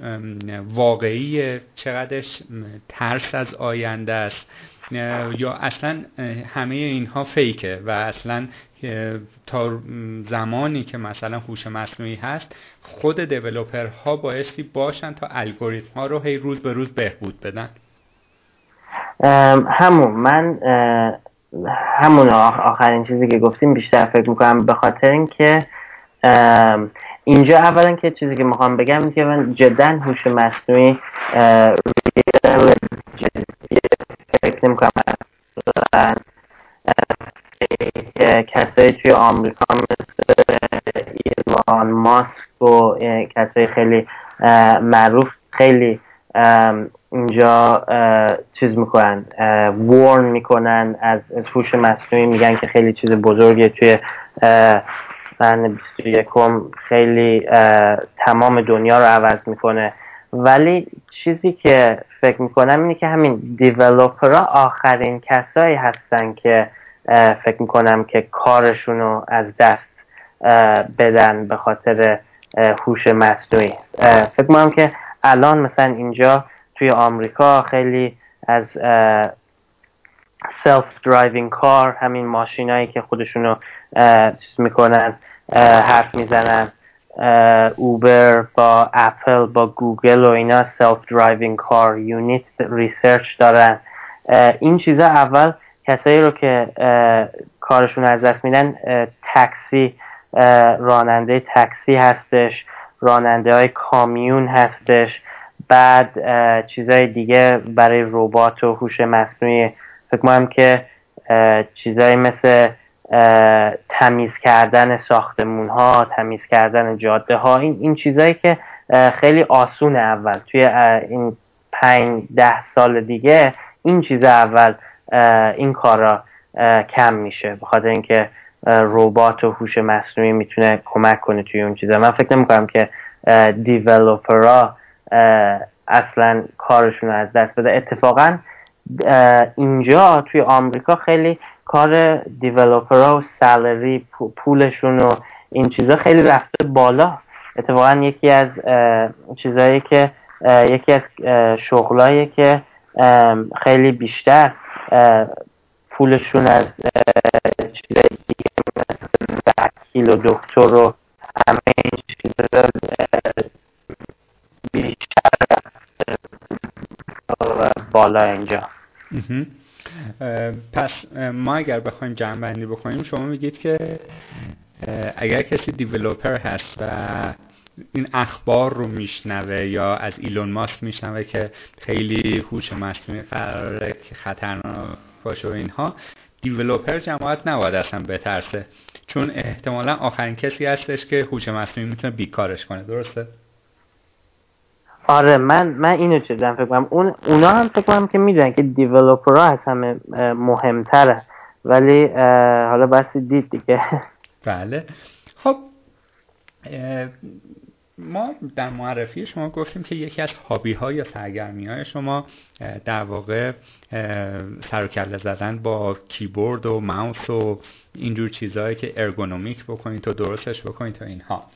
واقعیه چقدرش ترس از آینده است یا اصلا همه اینها فیکه و اصلا تا زمانی که مثلا هوش مصنوعی هست خود دیولوپر ها بایستی باشن تا الگوریتم ها رو هی روز به روز بهبود بدن. همون من همون آخرین چیزی که گفتیم بیشتر فکر می‌کنم به خاطر اینکه اینجا اولا که چیزی که می‌خوام بگم که من جدا هوش مصنوعی فکر نمی‌کنم کسایی توی آمریکا مثل ایلان ماسک و کسایی خیلی معروف خیلی اینجا چیز می‌کنن وارن می‌کنن از, هوش مصنوعی میگن که خیلی چیز بزرگی توی قرن 21 خیلی تمام دنیا رو عوض می‌کنه. ولی چیزی که فکر می‌کنم اینه که همین دیولوپرها آخرین کسایی هستن که فکر می‌کنم که کارشون رو از دست بدن به خاطر هوش مصنوعی. فکر می‌کنم که الان مثلا اینجا توی آمریکا خیلی از self driving car همین ماشینایی که خودشونو چیز می‌کنن حرف می‌زنن اوبر با اپل با گوگل و اینا self driving car unit research دارن این چیزا اول کسایی رو که کارشون از دست میدن تاکسی راننده تاکسی هستش. راننده های کامیون هستش. بعد چیزای دیگه برای ربات و هوش مصنوعی. فکر کنم که چیزایی مثل تمیز کردن ساختمون ها تمیز کردن جاده ها این, این چیزایی که خیلی آسون اول. توی این پنج ده سال دیگه این چیز اول این کارا کم میشه. بخاطر اینکه ربات و هوش مصنوعی می‌تونه کمک کنه توی اون چیزا. من فکر نمی‌کنم که دیولوپرا اصلا کارشون رو از دست بده. اتفاقا اینجا توی آمریکا خیلی کار دیولوپرا و سالری پولشون و این چیزا خیلی رفته بالا. اتفاقا یکی از چیزهایی که یکی از شغلایی که خیلی بیشتر پولشون از چیزای دیگه مثل وکیل و دکتر و همه این بیشتر بالا اینجا. پس ما اگر بخوایم جمع بندی بکنیم شما میگید که اگر کسی دیولوپر هست و این اخبار رو میشنوه یا از ایلون ماسک میشنوه که خیلی هوش مصنوعی قراره که خطرناک باشه و اینها دیولوپر جماعت نباید اصلا بترسه. چون احتمالا آخرین کسی هستش که هوش مصنوعی می‌تونه بیکارش کنه. درسته؟ آره من من اینو چیزم فکر کنم. اون اونا هم فکر کنم که می‌دونن که دیولپرها از همه مهمتره. ولی حالا بسی دید دیگه. بله. خب ما در معرفی شما گفتیم که یکی از هابی ها یا سرگرمی های شما در واقع سر زدن با کیبورد و ماوس و اینجور چیزهایی که ارگونومیک بکنید تا درستش بکنید تا اینها.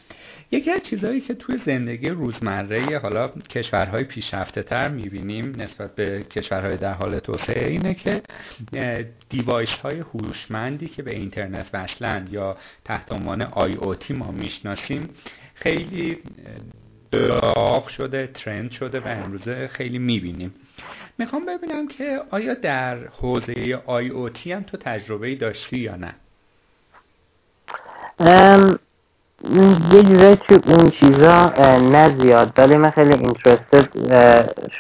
یکی از چیزهایی که توی زندگی روزمره حالا کشورهای پیشرفته تر می‌بینیم نسبت به کشورهای در حال توسعه اینه که device های هوشمندی که به اینترنت وصلند یا تحت عنوان IoT ما می‌شناسیم خیلی داغ شده ترند شده و امروزه خیلی می‌بینیم. می‌خوام ببینم که آیا در حوزه آی او تی هم تو تجربه داشتی یا نه؟ یه جورایی توی اون چیزا نه زیاد. ولی من خیلی اینترستد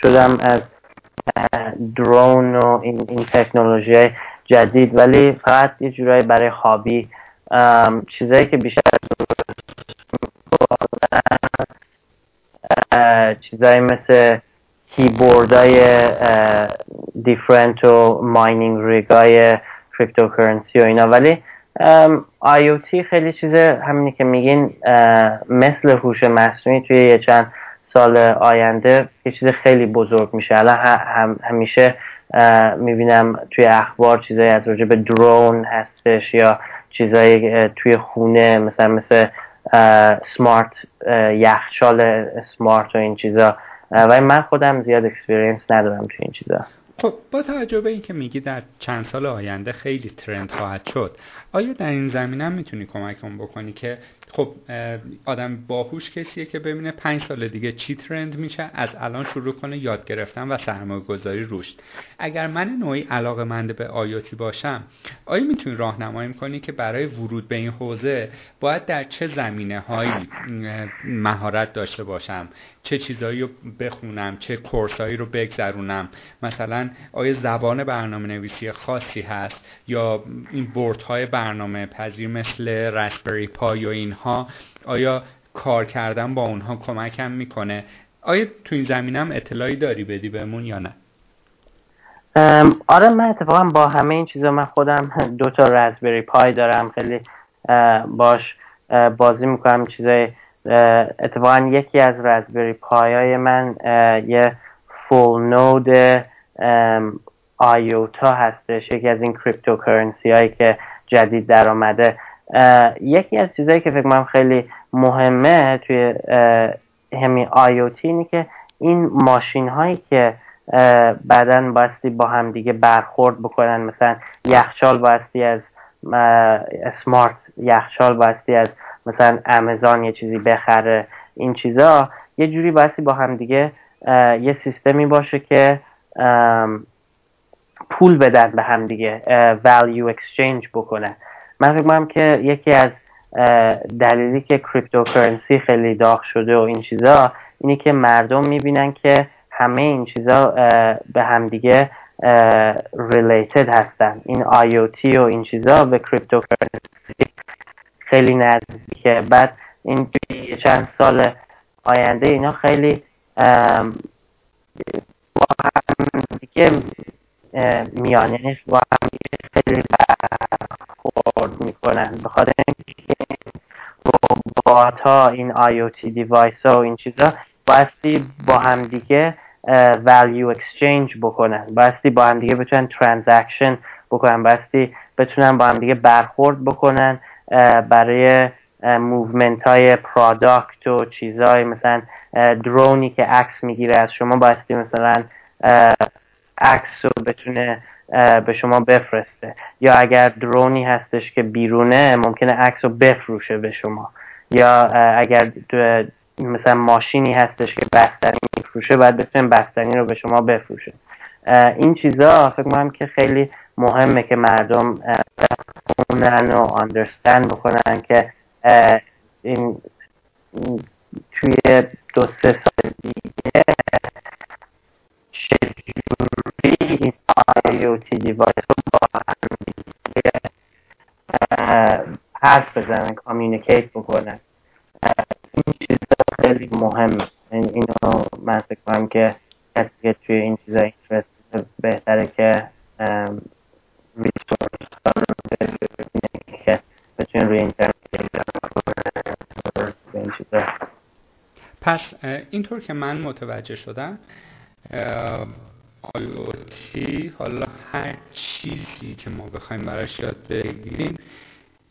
شدم از درون و این, این تکنولوژی جدید. ولی فقط یه جورایی برای هابی چیزایی که بیشتر چیزایی مثل کیبورد های different و mining rig های cryptocurrency و اینا. ولی IoT خیلی چیز همینی که میگین مثل هوش مصنوعی توی یه چند سال آینده یه چیز خیلی بزرگ میشه. الان هم همیشه می‌بینم توی اخبار چیزایی از راجع به drone هستش یا چیزایی توی خونه مثلا مثل smart یخچال smart و این چیزا. ولی من خودم زیاد experience ندارم توی این چیزا. خب با توجه به اینکه میگی در چند سال آینده خیلی trend خواهد شد آیا در این زمینه می‌تونی کمکم بکنی که خب آدم باهوش کسیه که ببینه پنج سال دیگه چی trend میشه از الان شروع کنه یاد گرفتن و سرمایه گذاری روش. اگر من نوعی علاقه منده به آیاتی باشم آیا می‌تونی راهنمایی کنی که برای ورود به این حوزه باید در چه زمینه هایی مهارت داشته باشم؟ چه چیزایی رو بخونم؟ چه کورسایی رو بگذرونم؟ مثلا آیا زبان برنامه نویسی خاصی هست یا این بورد های برنامه پذیر مثل رسپری پای یا اینها آیا کار کردن با اونها کمکم می‌کنه؟ آیا تو این زمینه هم اطلاعی داری بدی بهمون یا نه؟ آره من اتفاقا با همه این چیزا من خودم دو تا Raspberry Pi دارم خیلی باش بازی می‌کنم چیزای اتفاقا یکی از Raspberry Pi های من یه full node IOTA هستش یکی از این cryptocurrency هایی که جدید در آمده یکی از چیزهایی که فکر کنم خیلی مهمه توی همین آیوتی اینه که این ماشین هایی که بعدا باستی با هم دیگه برخورد بکنن مثلا یخچال باستی از سمارت یخچال باستی از مثلا امازون یه چیزی بخره این چیزا یه جوری باستی با هم دیگه یه سیستمی باشه که پول بدن به هم دیگه value exchange بکنن. من فکر که یکی از دلیلی که cryptocurrency خیلی داغ شده و این چیزا اینه که مردم می‌بینن که همه این چیزا به همدیگه related هستن. این IoT و این چیزا به cryptocurrency خیلی نزدیکه. بعد این چند سال آینده اینا خیلی با هم دیگه یعنی با هم خیلی می‌کنن. به خاطر اینکه روبات ها این IoT device ها و این چیزا بایستی با هم دیگه value exchange بکنن. بایستی با هم دیگه بتونن transaction بکنن. بایستی بتونن با هم دیگه برخورد بکنن برای movement های product و چیزهای مثلا drone ی که عکس می‌گیره از شما. بایستی مثلا عکس رو بتونه به شما بفرسته. یا اگر درونی هستش که بیرونه ممکنه عکس رو بفروشه به شما. یا اگر مثلا ماشینی هستش که بستنی میفروشه باید بتونه بستنی رو به شما بفروشه این چیزا فکر کنم که خیلی مهمه که مردم بخونن و آندرستند بکنن که این توی دو سه سال دیگه چجوری این IoT device رو با هم حرف بزنن communicate بکنن. این چیزا خیلی مهمه. اینو من فکر کنم که کسی که توی این چیزا interest بهتره که resource ها رو که بتونه روی اینترنت پس اینطور که من متوجه شدم آیوتی حالا هر چیزی که ما بخوایم براش یاد بگیریم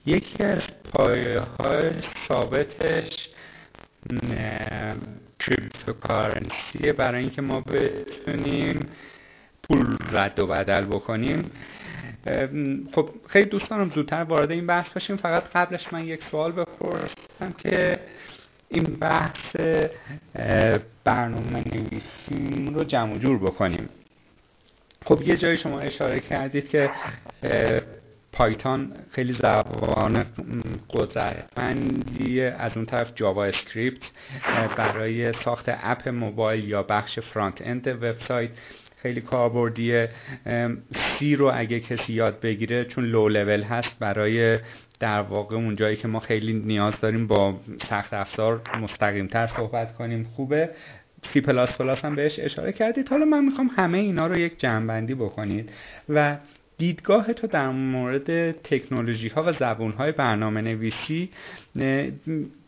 یکی از پایه های ثابتش کریپتوکارنسیه برای اینکه ما بتونیم پول رد و بدل بکنیم. خب خیلی دوست دارم زودتر وارد این بحث باشیم فقط قبلش من یک سوال بپرسم که این بحث برنامه رو جمع جور بکنیم. خب یه جایی شما اشاره کردید که Python خیلی زبان قدرتمندیه از اون طرف JavaScript برای ساخت app موبایل یا بخش front end وبسایت خیلی کاربردیه. C رو اگه کسی یاد بگیره چون لو لول هست برای در واقع اون جایی که ما خیلی نیاز داریم با سخت افزار مستقیم تر صحبت کنیم خوبه. سی پلاس پلاس هم بهش اشاره کردید. حالا من می‌خوام همه اینا رو یک جمع‌بندی بکنید و دیدگاه تو در مورد تکنولوژی ها و زبون های برنامه نویسی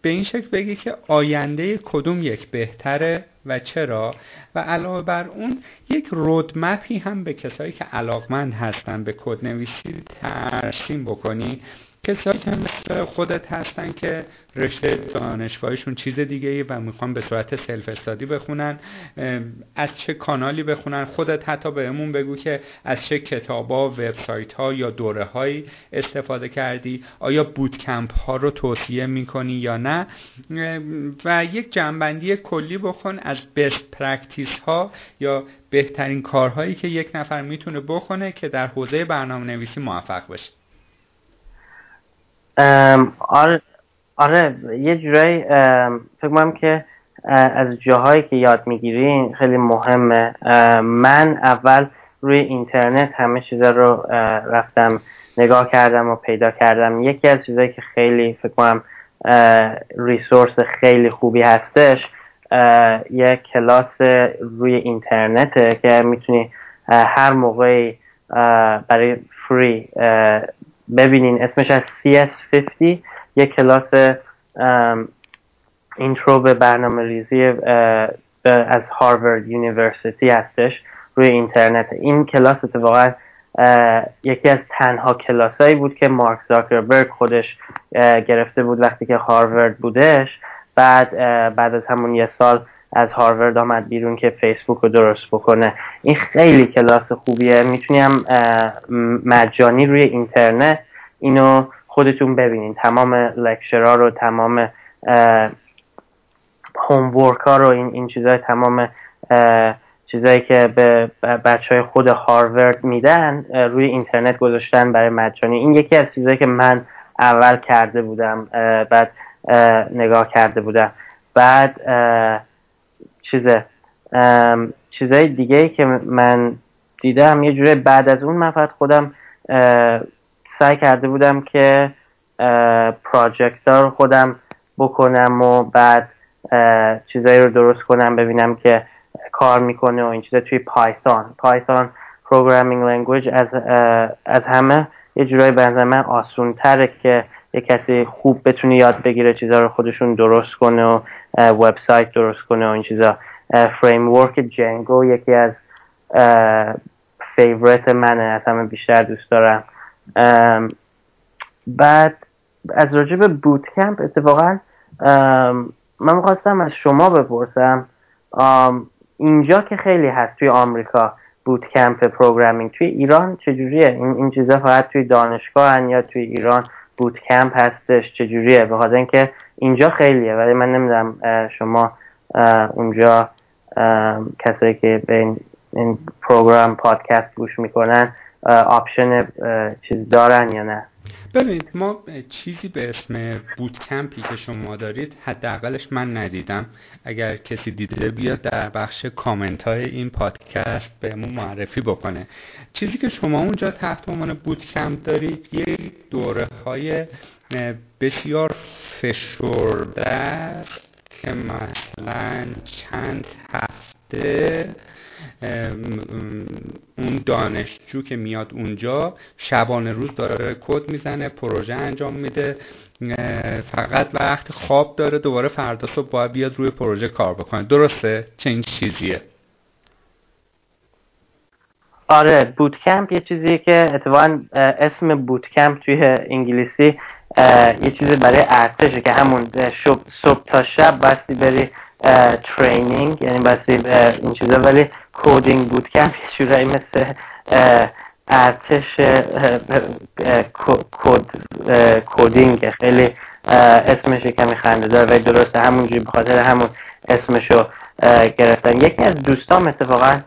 به این شکل بگی که آینده کدوم یک بهتره و چرا؟ و علاوه بر اون یک roadmap ی هم به کسایی که علاقمند هستن به کد نویسی ترسیم بکنی. کسایی که مثل خودت هستن که رشته دانشگاهشون چیز دیگه ای و می‌خوان به صورت self study بخونن از چه کانالی بخونن خودت حتی بهمون بگو که از چه کتابا وبسایت ها یا دوره هایی استفاده کردی آیا boot camp ها رو توصیه می‌کنی یا نه؟ و یک جمع‌بندی کلی بکن از best practice ها یا بهترین کارهایی که یک نفر می‌تونه بکنه که در حوزه برنامه نویسی موفق بشه. آره آره یه جورایی فکر کنم که از جاهایی که یاد می‌گیرین خیلی مهمه. من اول روی اینترنت همه چیزا رو رفتم نگاه کردم و پیدا کردم. یکی از چیزایی که خیلی فکر کنم resource خیلی خوبی هستش یه کلاس روی اینترنته که می‌تونی هر موقعی برای free ببینین اسمش is CS50 یه کلاس intro به برنامه ریزی از هاروارد University هستش روی اینترنت. این کلاس اتفاقا یکی از تنها کلاسایی بود که مارک زاکربرگ خودش گرفته بود وقتی که هاروارد بودش. بعد بعد از همون یه سال از هاروارد آمد بیرون که فیسبوک رو درست بکنه. این خیلی کلاس خوبیه. می‌تونیم مجانی روی اینترنت اینو خودتون ببینین. تمام لکچرها رو تمام هومورک ها رو این, این چیزای تمام چیزایی که به بچه های خود هاروارد میدن روی اینترنت گذاشتن برای مجانی. این یکی از چیزایی که من اول کرده بودم بعد نگاه کرده بودم. بعد چیزه. چیزای دیگه ای که من دیدم یه جوری بعد از اون من فقط خودم سعی کرده بودم که پراجکت رو خودم بکنم و بعد چیزایی رو درست کنم ببینم که کار می‌کنه و این چیزا توی Python Python programming language از از همه یه جورایی به نظر من آسون تره که یه کسی خوب بتونه یاد بگیره چیزا رو خودشون درست کنه و وبسایت درست کنه و این چیزا. framework Django یکی از favorite منه. از همه بیشتر دوست دارم. بعد از راجع به boot camp اتفاقا من می‌خواستم از شما بپرسم. اینجا که خیلی هست توی آمریکا boot camp programming توی ایران چجوریه؟ این چیزا فقط توی دانشگاه یا توی ایران؟ boot camp هستش چجوریه؟ به خاطر اینکه اینجا خیلیه ولی من نمی‌دونم شما اونجا کسایی که به این, این program پادکست گوش می‌کنن option چیز دارن یا نه؟ ببینید ما چیزی به اسم بوت کمپی که شما دارید حداقلش من ندیدم. اگر کسی دیده بیاد در بخش کامنت های این پادکست بهمون معرفی بکنه. چیزی که شما اونجا تحت عنوان بوت کمپ دارید یک دوره های بسیار فشرده که مثلا چند هفته اون دانشجو که میاد اونجا شبانه روز داره کد می‌زنه پروژه انجام میده فقط وقت خواب داره دوباره فردا صبح باید بیاد روی پروژه کار بکنه. درسته؟ چه این چیزیه؟ آره بوت کمپ یه چیزیه که اتفاقا اسم بوت کمپ توی انگلیسی یه چیزی برای ارتشه که همون صبح تا شب بستی بری ترینینگ یعنی بستی این چیزا ولی کودینگ بود کمپ یه جورایی مثل ارتش کودینگ خیلی اسمش کمی خنده دار ولی درسته همونجوری به خاطر همون اسمشو گرفتن. یکی از دوستام اتفاقا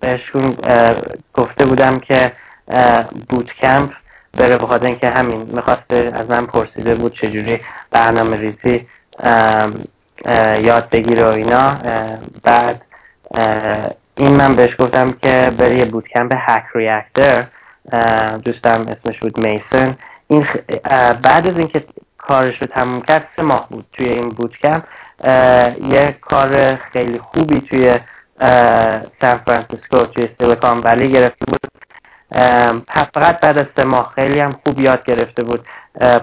بهشون گفته بودم که بوت کمپ بره به خاطر اینکه همین می‌خواسته از من پرسیده بود چجوری برنامه ریزی یاد بگیره و اینا بعد این من بهش گفتم که بری یه بوتکمپ هک ریاکتر دوستم اسمش بود میسن. این بعد از اینکه کارش رو تموم کرد سه ماه بود توی این بوتکمپ یه کار خیلی خوبی توی سان فرانسیسکو توی سیلیکون ولی گرفته بود. فقط بعد از سه ماه خیلی هم خوب یاد گرفته بود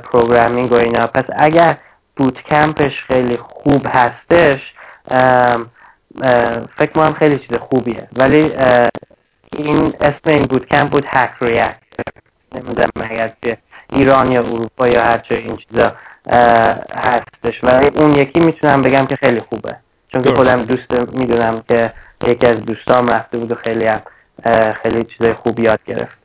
programming و اینا. پس اگر boot camp ش خیلی خوب هستش فکر کنم خیلی چیز خوبیه. ولی این اسم این boot camp بود Hack Reactor نمی‌دونم اگر که ایران یا اروپا یا هر این چیزا هستش. ولی اون یکی می‌تونم بگم که خیلی خوبه. چون که خودم دوست می‌دونم که یکی از دوستام رفته بود و خیلی هم خیلی چیزای خوب یاد گرفت.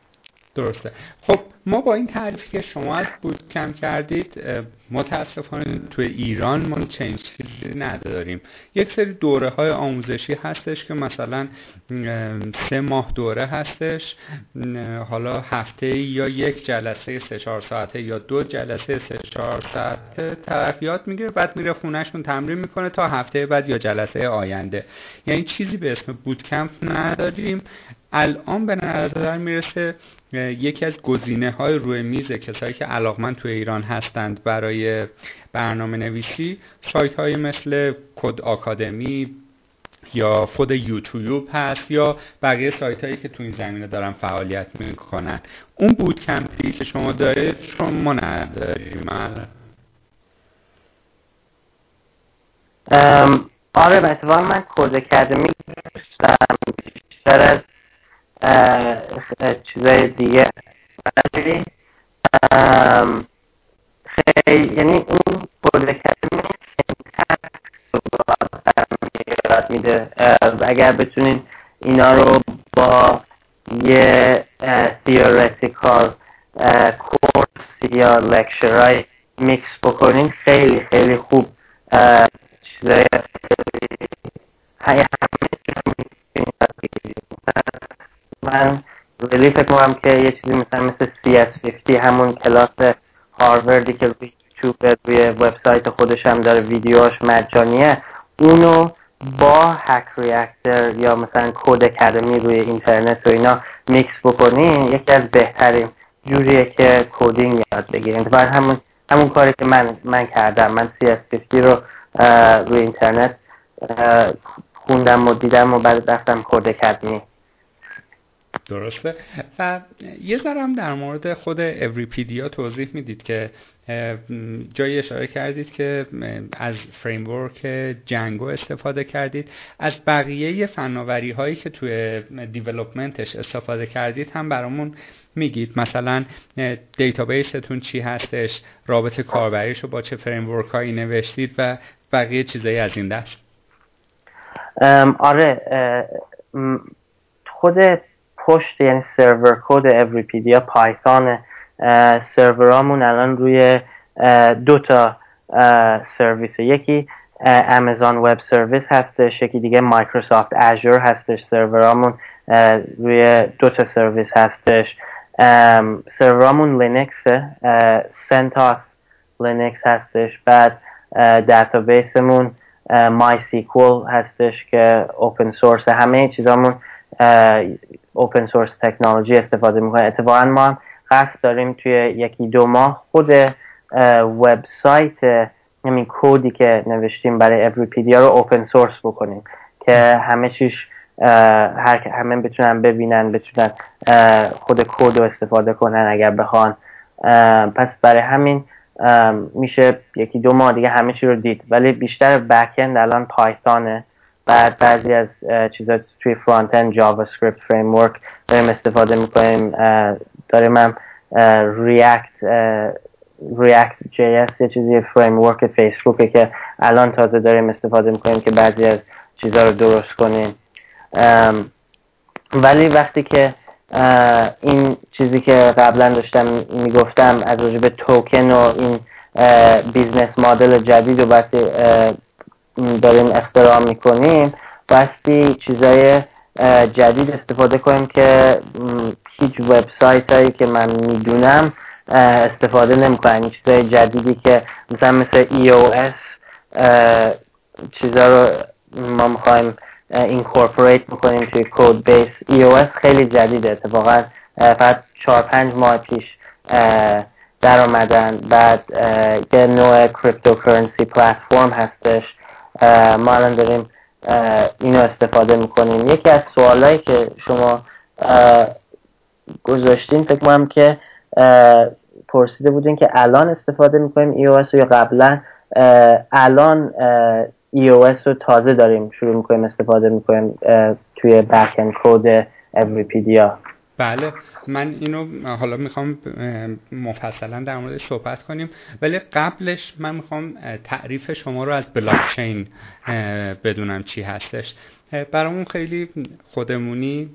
درسته. خب ما با این تعریفی که شما از بود کم کردید متاسفانه توی ایران ما چنین چیزی نداریم. یک سری دوره های آموزشی هستش که مثلا سه ماه دوره هستش. حالا هفته یا یک جلسه سه چهار ساعته یا دو جلسه سه چهار ساعته طرف یاد می‌گیره بعد میره خونهشون تمرین می‌کنه تا هفته بعد یا جلسه آینده. یعنی چیزی به اسم boot camp نداریم. الان به نظر می‌رسه یکی از گزینه های روی میز کسایی که علاقمند توی ایران هستند برای برنامه نویسی سایت های مثل Codecademy یا خود یوتیوب هست یا بقیه سایت هایی که تو این زمینه دارن فعالیت می‌کنن. اون boot camp ی که شما دارید شما نداریم. آره. به من Codecademy بیشتر از چیزای دیگه. خیلی یعنی اون Codecademy میده اگر بتونین اینا رو با یه theoretical course یا lecture های میکس بکنین خیلی خیلی خوب چیزای من ولی فکر کنم که یه چیزی مثلا مثل CS50 همون کلاس هارواردی که روی یوتیوب روی وبسایت خودش هم داره ویدیوهاش مجانیه اونو با Hack Reactor یا مثلا Codecademy روی اینترنت و اینا میکس بکنین یکی از بهترین جوریه که coding یاد بگیرین بعد همون همون کاری که من من کردم. من CS50 رو روی اینترنت خوندم و دیدم و بعد رفتم Codecademy درسته. و یه ذره هم در مورد خود Everipedia توضیح می‌دید که جایی اشاره کردید که از framework Django استفاده کردید. از بقیه فناوری هایی که توی development ش استفاده کردید هم برامون میگید. مثلا database تون چی هستش رابط کاربریش رو با چه framework هایی نوشتید و بقیه چیزایی از این دست. آره خود پشت یعنی server code Everipedia Python server امون الان روی دو تا سرویس. یکی Amazon Web Service هستش یکی دیگه Microsoft Azure هستش سرورامون روی دو تا سرویس هستش. server امون Linux CentOS Linux هستش. بعد database مون MySQL هستش که open source همه چیزامون open source technology استفاده می‌کنه. اتفاقا ما قصد داریم توی یکی دو ماه خود وبسایت همین کودی که نوشتیم برای Everipedia رو open source بکنیم که همه چیش هر همه بتونن ببینن بتونن خود کود رو استفاده کنن اگر بخوان. پس برای همین میشه یکی دو ماه دیگه همه چی رو دید. ولی بیشتر backend الان Python ه بعد بعضی از چیزا توی front end JavaScript frame داریم استفاده می‌کنیم داریم هم React React JS یه چیزی framework فیسبوکه که الان تازه داریم استفاده می‌کنیم که بعضی از چیزا رو درست کنیم. ولی وقتی که این چیزی که قبلا داشتم می‌گفتم از به توکن و این business model جدید و وقتی داریم اختراع می‌کنیم بستی چیزای جدید استفاده کنیم که هیچ وبسایت هایی که من می‌دونم استفاده نمی‌کنن. چیزای جدیدی که مثلا مثل EOS چیزا رو ما می‌خوایم incorporate می‌کنیم توی code base EOS خیلی جدیده. اتفاقا فقط چهار پنج ماه پیش در آمدن بعد یه نوع cryptocurrency platform هستش. ما الان داریم اینو استفاده می‌کنیم. یکی از سوالایی که شما گذاشتین فکر کنم که پرسیده بودین که الان استفاده می‌کنیم iOS یا قبلا؟ الان iOS رو تازه داریم شروع می‌کنیم استفاده می‌کنیم توی بک کد اوریپیدیا بله. من اینو حالا می‌خوام مفصلا در مورد صحبت کنیم ولی قبلش من می‌خوام تعریف شما رو از بلاکچین بدونم چی هستش. برامون خیلی خودمونی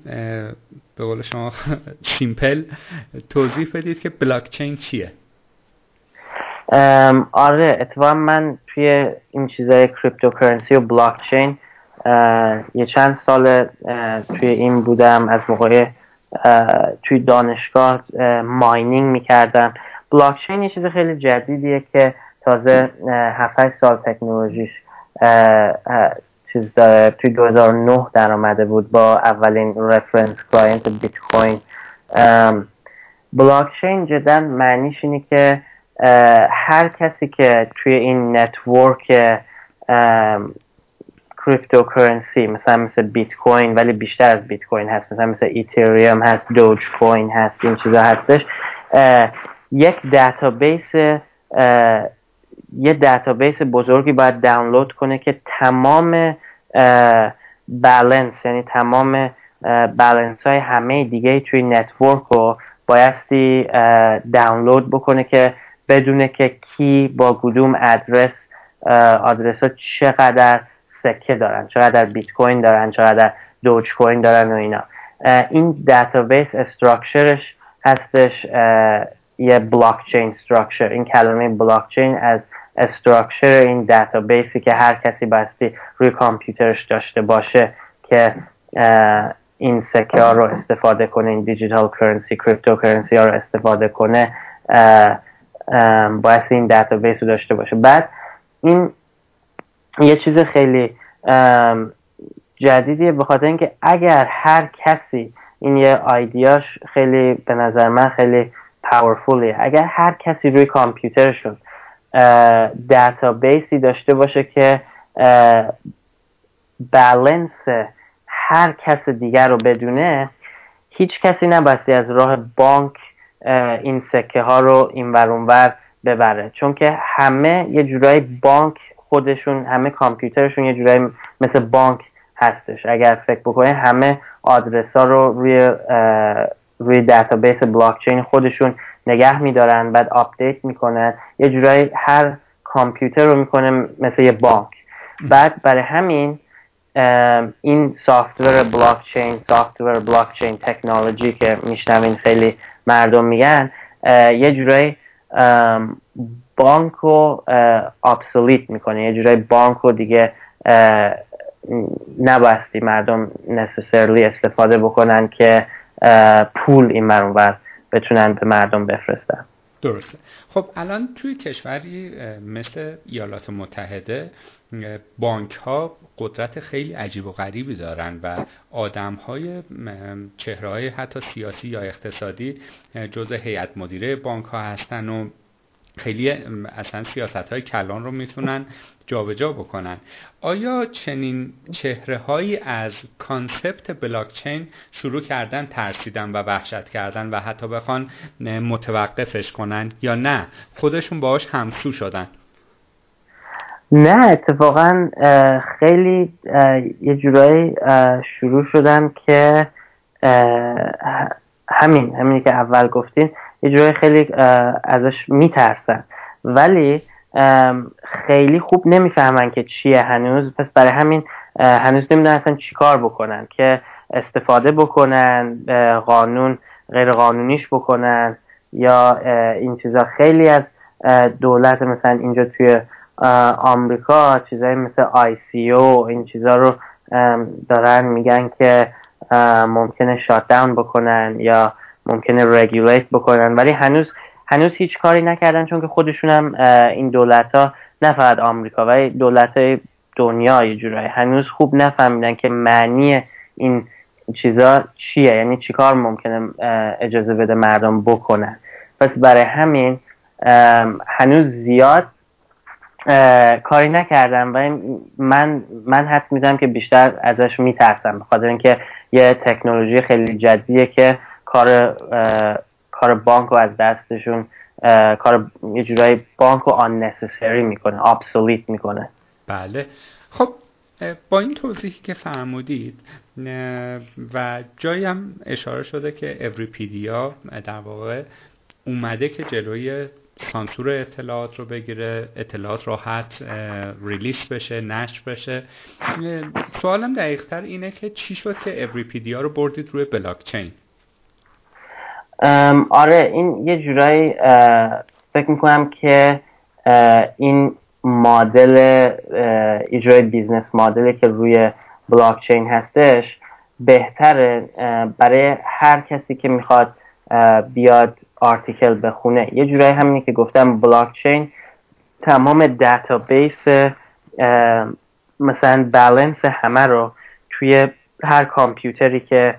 به قول شما simple توضیح بدید که بلاکچین چیه. آره اتفاقا من توی این چیزای cryptocurrency و بلاکچین یه چند سال توی این بودم از موقع توی دانشگاه mining می‌کردم بلاکچین یه چیز خیلی جدیدیه که تازه 7 سال تکنولوژیش چیز داره. توی 2009 در آمده بود با اولین reference client بیت کوین بلاکچین جدا معنیش اینه که هر کسی که توی این network cryptocurrency مثلا مثل بیت کوین ولی بیشتر از بیت کوین هست. مثلا مثل ایتریوم هست دوج کوین هست این چیزا هستش. یک database یه database بزرگی باید دانلود کنه که تمام بالانس یعنی تمام بالانس های همه دیگه توی network رو بایستی دانلود بکنه که بدونه که کی با کدوم ادرس آدرس ها چقدر سکه دارن چقدر بیت کوین دارن چقدر دوج کوین دارن و اینا. این database structure ش هستش یه blockchain structure این کلمه بلاک چین از structure این database ی که هر کسی بایستی روی کامپیوترش داشته باشه که این سکه ها رو استفاده کنه این digital currency cryptocurrency ها رو استفاده کنه باید این database رو داشته باشه. بعد این یه چیز خیلی جدیدیه به خاطر اینکه اگر هر کسی این یه آیدیاش خیلی به نظر من خیلی پاورفولیه اگر هر کسی روی کامپیوترشون دیتابیسی داشته باشه که بالانس هر کس دیگر رو بدونه هیچ کسی نبستی از راه بانک این سکه ها رو این ورونور ببره. چون که همه یه جورایی بانک خودشون همه کامپیوترشون یه جورایی مثل بانک هستش. اگر فکر بکنید همه آدرس ها رو روی روی database بلاکچین خودشون نگه میدارن بعد آپدیت می‌کنن. یه جورایی هر کامپیوتر رو می‌کنه مثل یه بانک. بعد برای همین این software blockchain software blockchain technology که میشنوین خیلی مردم میگن یه جورایی بانک رو ابسولیت می‌کنه یه جورایی بانک رو دیگه نباستی مردم نسسرلی استفاده بکنن که پول این مرون بتونن به مردم بفرستن. درسته. خب الان توی کشوری مثل ایالات متحده بانک ها قدرت خیلی عجیب و غریبی دارن و آدم های چهره های حتی سیاسی یا اقتصادی جزء هیئت مدیره بانک ها هستن و خیلی اصلا سیاست های کلان رو می‌تونن جابجا بکنن. آیا چنین چهره هایی از کانسپت بلاکچین شروع کردن ترسیدن و وحشت کردن و حتی بخوان متوقفش کنن یا نه؟ خودشون باهاش همسو شدن. نه اتفاقا خیلی یه جورایی شروع شدن که همین همینی که اول گفتین یه جورایی خیلی ازش میترسن ولی خیلی خوب نمی‌فهمن که چیه هنوز. پس برای همین هنوز نمی‌دونن اصلا چیکار بکنن. که استفاده بکنن قانون غیر قانونیش بکنن یا این چیزا. خیلی از دولت مثلا اینجا توی آمریکا چیزایی مثل آی سی او این چیزا رو دارن میگن که ممکنه شات داون بکنن یا ممکنه رگولیت بکنن. ولی هنوز هنوز هیچ کاری نکردن چون که خودشون هم این دولت ها نه فقط آمریکا ولی دولت های دنیا یه جورایی. هنوز خوب نفهمیدن که معنی این چیزا چیه یعنی چیکار ممکنه اجازه بده مردم بکنن. پس برای همین هنوز زیاد کاری نکردم و من من حد می‌زنم که بیشتر ازش میترسم بخاطر اینکه یه تکنولوژی خیلی جدیه که کار کار بانک رو از دستشون کار یه جورایی بانک رو unnecessary می‌کنه obsolete می‌کنه. بله. خب با این توضیحی که فرمودید و جایی هم اشاره شده که اوریپیدیا در واقع اومده که جلوی سانسور اطلاعات رو بگیره اطلاعات راحت ریلیس بشه نشر بشه. سوالم دقیقتر اینه که چی شد که اوریپیدیا رو بردید روی بلاکچین؟ آره این یه جورایی فکر می‌کنم که این مدل یه جورایی business model ی که روی بلاکچین هستش بهتره برای هر کسی که می‌خواد بیاد article بخونه یه جورایی همینی که گفتم بلاکچین تمام database مثلا بالانس همه رو توی هر کامپیوتری که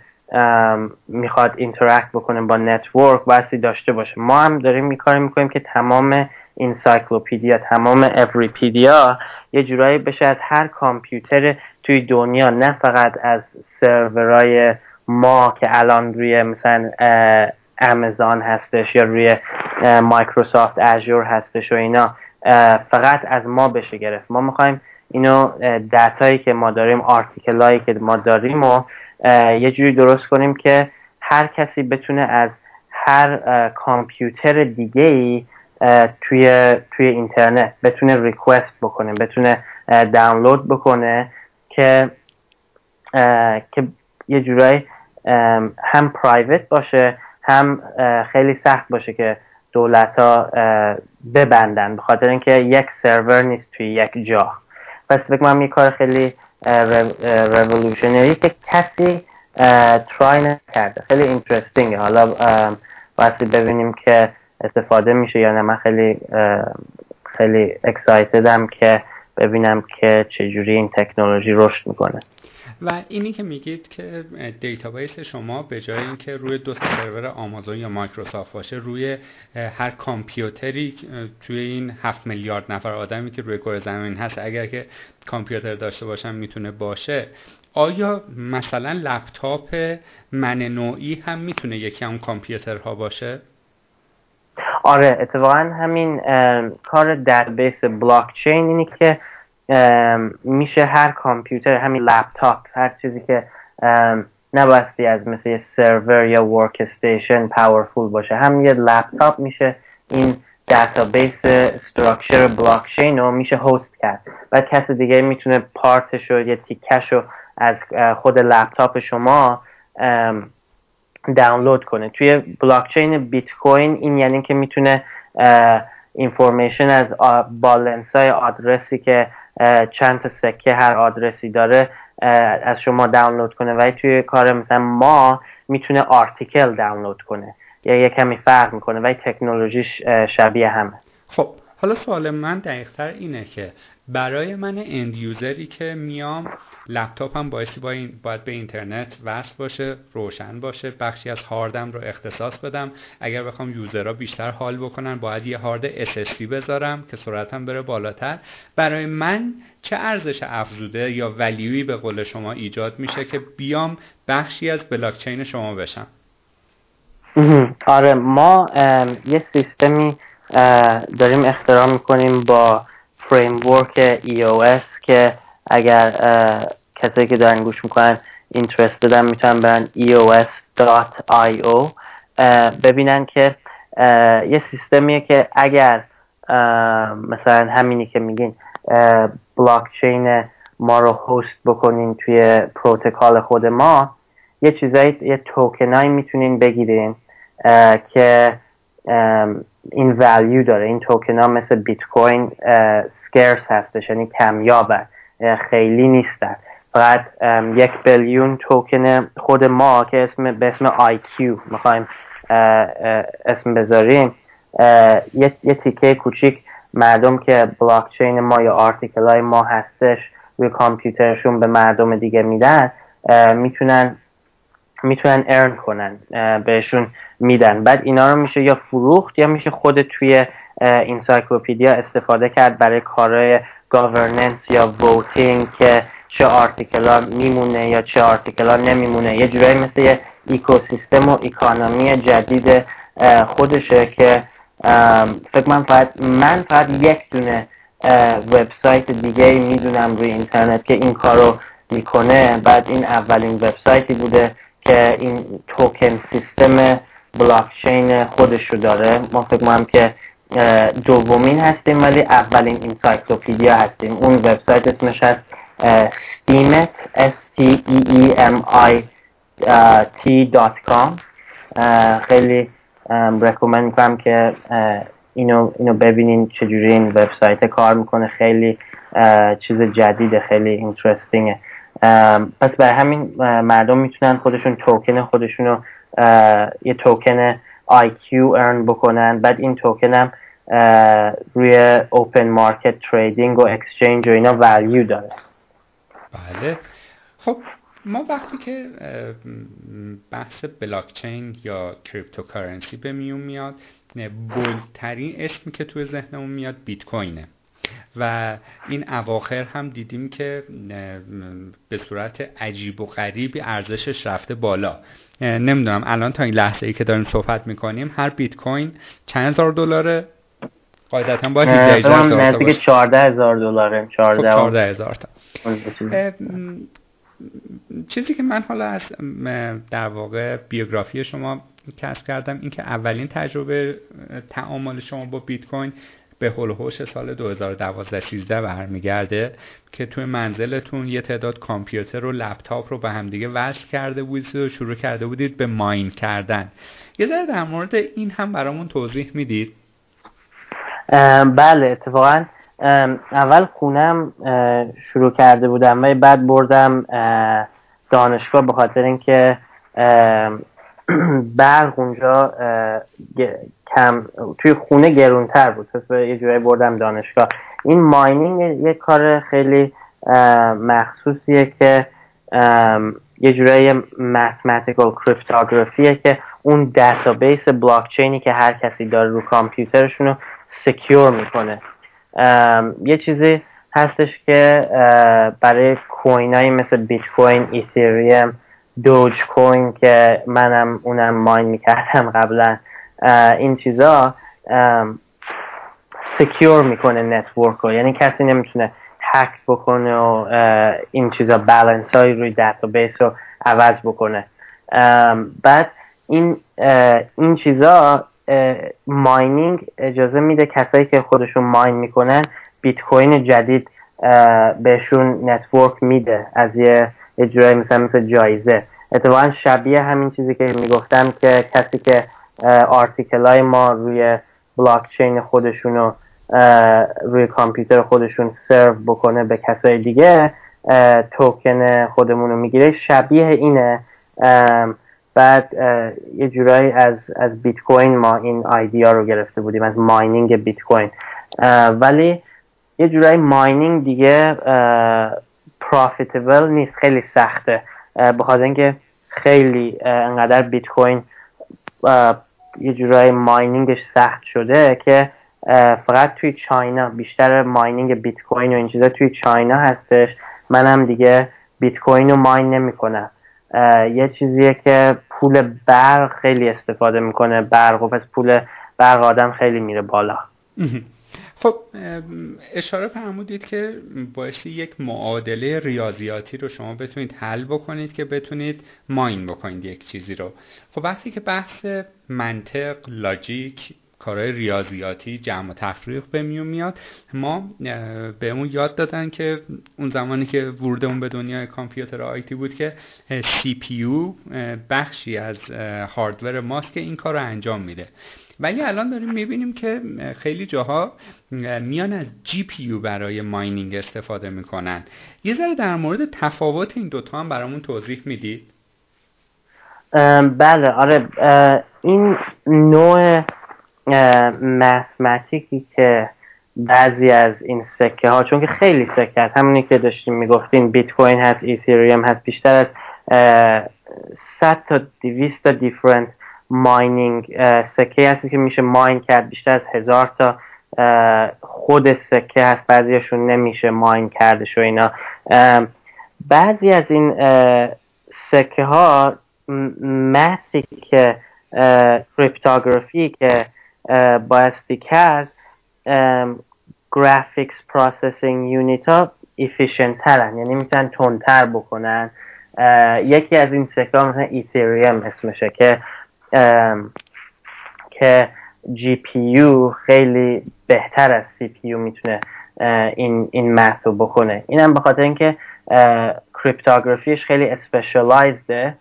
می‌خواد interact بکنه با network بایستی داشته باشه. ما هم داریم یه کاری می‌کنیم که تمام انسایکلوپیدیا تمام Everipedia یه جورایی بشه از هر کامپیوتر توی دنیا نه فقط از سرورای ما که الان روی مثلا امازون هستش یا روی Microsoft Azure هستش و اینا. فقط از ما بشه گرفت. ما می‌خوایم اینو data یی که ما داریم article که ما داریم و یه جوری درست کنیم که هر کسی بتونه از هر کامپیوتر دیگه ای توی توی اینترنت بتونه ریکوست بکنه بتونه دانلود بکنه که که یه جورایی هم پرایوت باشه هم خیلی سخت باشه که دولت ها ببندن به خاطر اینکه یک سرور نیست توی یک جا. پس فکر کنم یه کار خیلی رولوشنری که کسی try نکرده. خیلی interesting ه حالا باید ببینیم که استفاده میشه یا نه. من خیلی خیلی excited م که ببینم که چجوری این تکنولوژی رشد می‌کنه. و اینی که میگید که database شما به جای اینکه روی دو سرور آمازون یا مایکروسافت باشه روی هر کامپیوتری توی این هفت میلیارد نفر آدمی که روی کره زمین هست اگر که کامپیوتر داشته باشن می‌تونه باشه. آیا مثلا لپتاپ من نوعی هم می‌تونه یکی هم کامپیوترها باشه؟ آره اتفاقا همین کار database بلاکچین اینی که میشه هر کامپیوتر همین لپتاپ هر چیزی که نبایستی از مثل یه سرور یا workstation powerful باشه. هم یه لپتاپ میشه این database structure بلاکچین رو میشه host کرد. و کسی دیگه می‌تونه part ش رو یا تیکش رو از خود لپتاپ شما دانلود کنه. توی بلاکچین بیت کوین این یعنی که می‌تونه information از بالنس های آدرسی که چند تا سکه هر آدرسی داره از شما دانلود کنه. و توی کار مثلا ما می‌تونه آرتیکل دانلود کنه. یا یه کمی فرق می‌کنه و تکنولوژیش شبیه همه. خب حالا سوال من دقیقتر اینه که برای من اند یوزری که میام لپتاپم بایستی با این باید به اینترنت وصل باشه روشن باشه بخشی از هاردم رو اختصاص بدم. اگر بخوام یوزرها بیشتر حال بکنن باید یه هارد SSD بذارم که سرعتم بره بالاتر. برای من چه ارزش افزوده یا ولیوی به قول شما ایجاد میشه که بیام بخشی از بلاکچین شما بشم؟ آره ما یه سیستمی داریم اختراع می‌کنیم با framework EOS که اگر کسایی که دارن گوش می‌کنن interest دادن می‌تونن برن eos.io ببینن که یه سیستمیه که اگر مثلا همینی که میگین بلاکچین ما رو host بکنین توی protocol خود ما یه چیزایی یه توکنایی می‌تونین بگیرین که این value داره. این توکن ها مثل بیت کوین scarce هستش یعنی کمیابه خیلی نیستن. فقط یک billion توکن خود ما که اسم به اسم IQ می‌خوایم اسم بذاریم یه, یه تیکه کوچیک مردم که بلاکچین ما یا article های ما هستش روی کامپیوترشون به مردم دیگه میدن می‌تونن می‌تونن earn کنن بهشون میدن. بعد اینا رو میشه یا فروخت یا میشه خود توی encyclopedia استفاده کرد برای کارهای governance یا voting که چه ها میمونه یا چه ها نمیمونه. یه جورایی مثل یه ایکوسیستم و economy جدید خودشه که فکر من فقط من فقط یک دونه وبسایت دیگه می‌دونم روی اینترنت که این کارو می‌کنه. بعد این اولین وبسایتی بوده که این توکن سیستم بلاکچین خودش رو داره. ما فکر کنم که دومین هستیم ولی اولین encyclopedia هستیم. اون وبسایت اسمش هست steemit s t e e m i t com. خیلی رکومند می‌کنم که اینو اینو ببینین چجوری این وبسایت کار می‌کنه. خیلی چیز جدیده خیلی اینترستینگه پس برای همین مردم می‌تونن خودشون توکن خودشون رو یه توکن IQ ارن بکنن. بعد این توکن هم روی open market trading و exchange و اینا value داره. بله. خب ما وقتی که بحث بلاکچین یا cryptocurrency به میون میاد bold ترین اسمی که توی ذهنمون میاد بیت کوینه. و این اواخر هم دیدیم که به صورت عجیب و غریبی ارزشش رفته بالا. نمی‌دونم الان تا این لحظه ای که داریم صحبت می‌کنیم هر بیت کوین چند هزار دلاره؟ قاعدتا باید 14 هزار دلاره 14 هزار تا. چیزی که من حالا از در واقع بیوگرافی شما کسب کردم این که اولین تجربه تعامل شما با بیت کوین به هول سال 2012 13 برمیگرده که توی منزلتون یه تعداد کامپیوتر و لپتاپ رو به همدیگه وصل کرده بودید و شروع کرده بودید به ماین کردن. یه ذره در مورد این هم برامون توضیح می‌دید. بله اتفاقا اول خونم شروع کرده بودم و بعد بردم دانشگاه به خاطر اینکه برق اونجا کم توی خونه گرونتر بود. پس یه جورایی بردم دانشگاه. این ماینینگ یه کار خیلی مخصوصیه که یه جورایی mathematical cryptography ه که اون دیتابیس بلاکچینی که هر کسی داره رو کامپیوترشون رو secure می‌کنه. یه چیزی هستش که برای coin مثل بیت کوین ایتریوم دوج کوین که منم اونم mine می‌کردم قبلا این چیزا secure می‌کنه network رو یعنی کسی نمی‌تونه هک بکنه و این چیزا بالانس های روی دیتابیس رو عوض بکنه. بعد این این چیزا mining اجازه میده کسایی که خودشون mine می‌کنن بیت کوین جدید بهشون network میده از یه جورایی مثلا مثل جایزه. اتفاقا شبیه همین چیزی که می‌گفتم که کسی که article های ما روی بلاکچین خودشون رو روی کامپیوتر خودشون سرو بکنه به کسای دیگه توکن خودمون رو می‌گیره. شبیه اینه بعد یه جورایی از از بیت کوین ما این idea رو گرفته بودیم از mining بیت کوین ولی یه جورایی mining دیگه profitable نیست خیلی سخته. بخاطر اینکه خیلی انقدر بیت کوین یه جورایی ماینینگش سخت شده که فقط توی چاینا بیشتر ماینینگ بیت کوین و این چیزا توی چاینا هستش. منم دیگه بیت کوین رو ماین نمی‌کنم. یه چیزیه که پول برق خیلی استفاده می‌کنه. برق و پس پول برق آدم خیلی میره بالا. خب اشاره فرمودید که باعثی یک معادله ریاضیاتی رو شما بتونید حل بکنید که بتونید mine بکنید یک چیزی رو. خب وقتی که بحث منطق logic کارهای ریاضیاتی جمع و تفریق به میون میاد. ما به اون یاد دادن که اون زمانی که ورودمون به دنیای کامپیوتر IT بود که CPU بخشی از hardware ماست که این کار رو انجام میده. ولی الان داریم می‌بینیم که خیلی جاها میان از GPU برای mining استفاده می‌کنن. یه ذره در مورد تفاوت این دوتا هم برامون توضیح می‌دید؟ بله آره این نوع متمتیکی که بعضی از این سکه ها چون که خیلی سکه هست همونی که داشتیم می‌گفتیم بیت کوین هست ایتریوم هست بیشتر از 100 تا 200 تا دیفرنت ماینینگ سکه هستی که میشه ماین کرد. بیشتر از هزار تا خود سکه هست. بعضیشون نمیشه mine کردش و اینا. بعضی از این سکه ها math ی که cryptography که بایستی کرد graphics processing unit ها efficient ترن. یعنی می‌تونن تندتر بکنن. یکی از این سکه ها مثلا ایتریوم اسمشه که که GPU خیلی بهتر از CPU می‌تونه این این رو بکنه اینم به خاطر اینکه cryptography ش خیلی specialized ه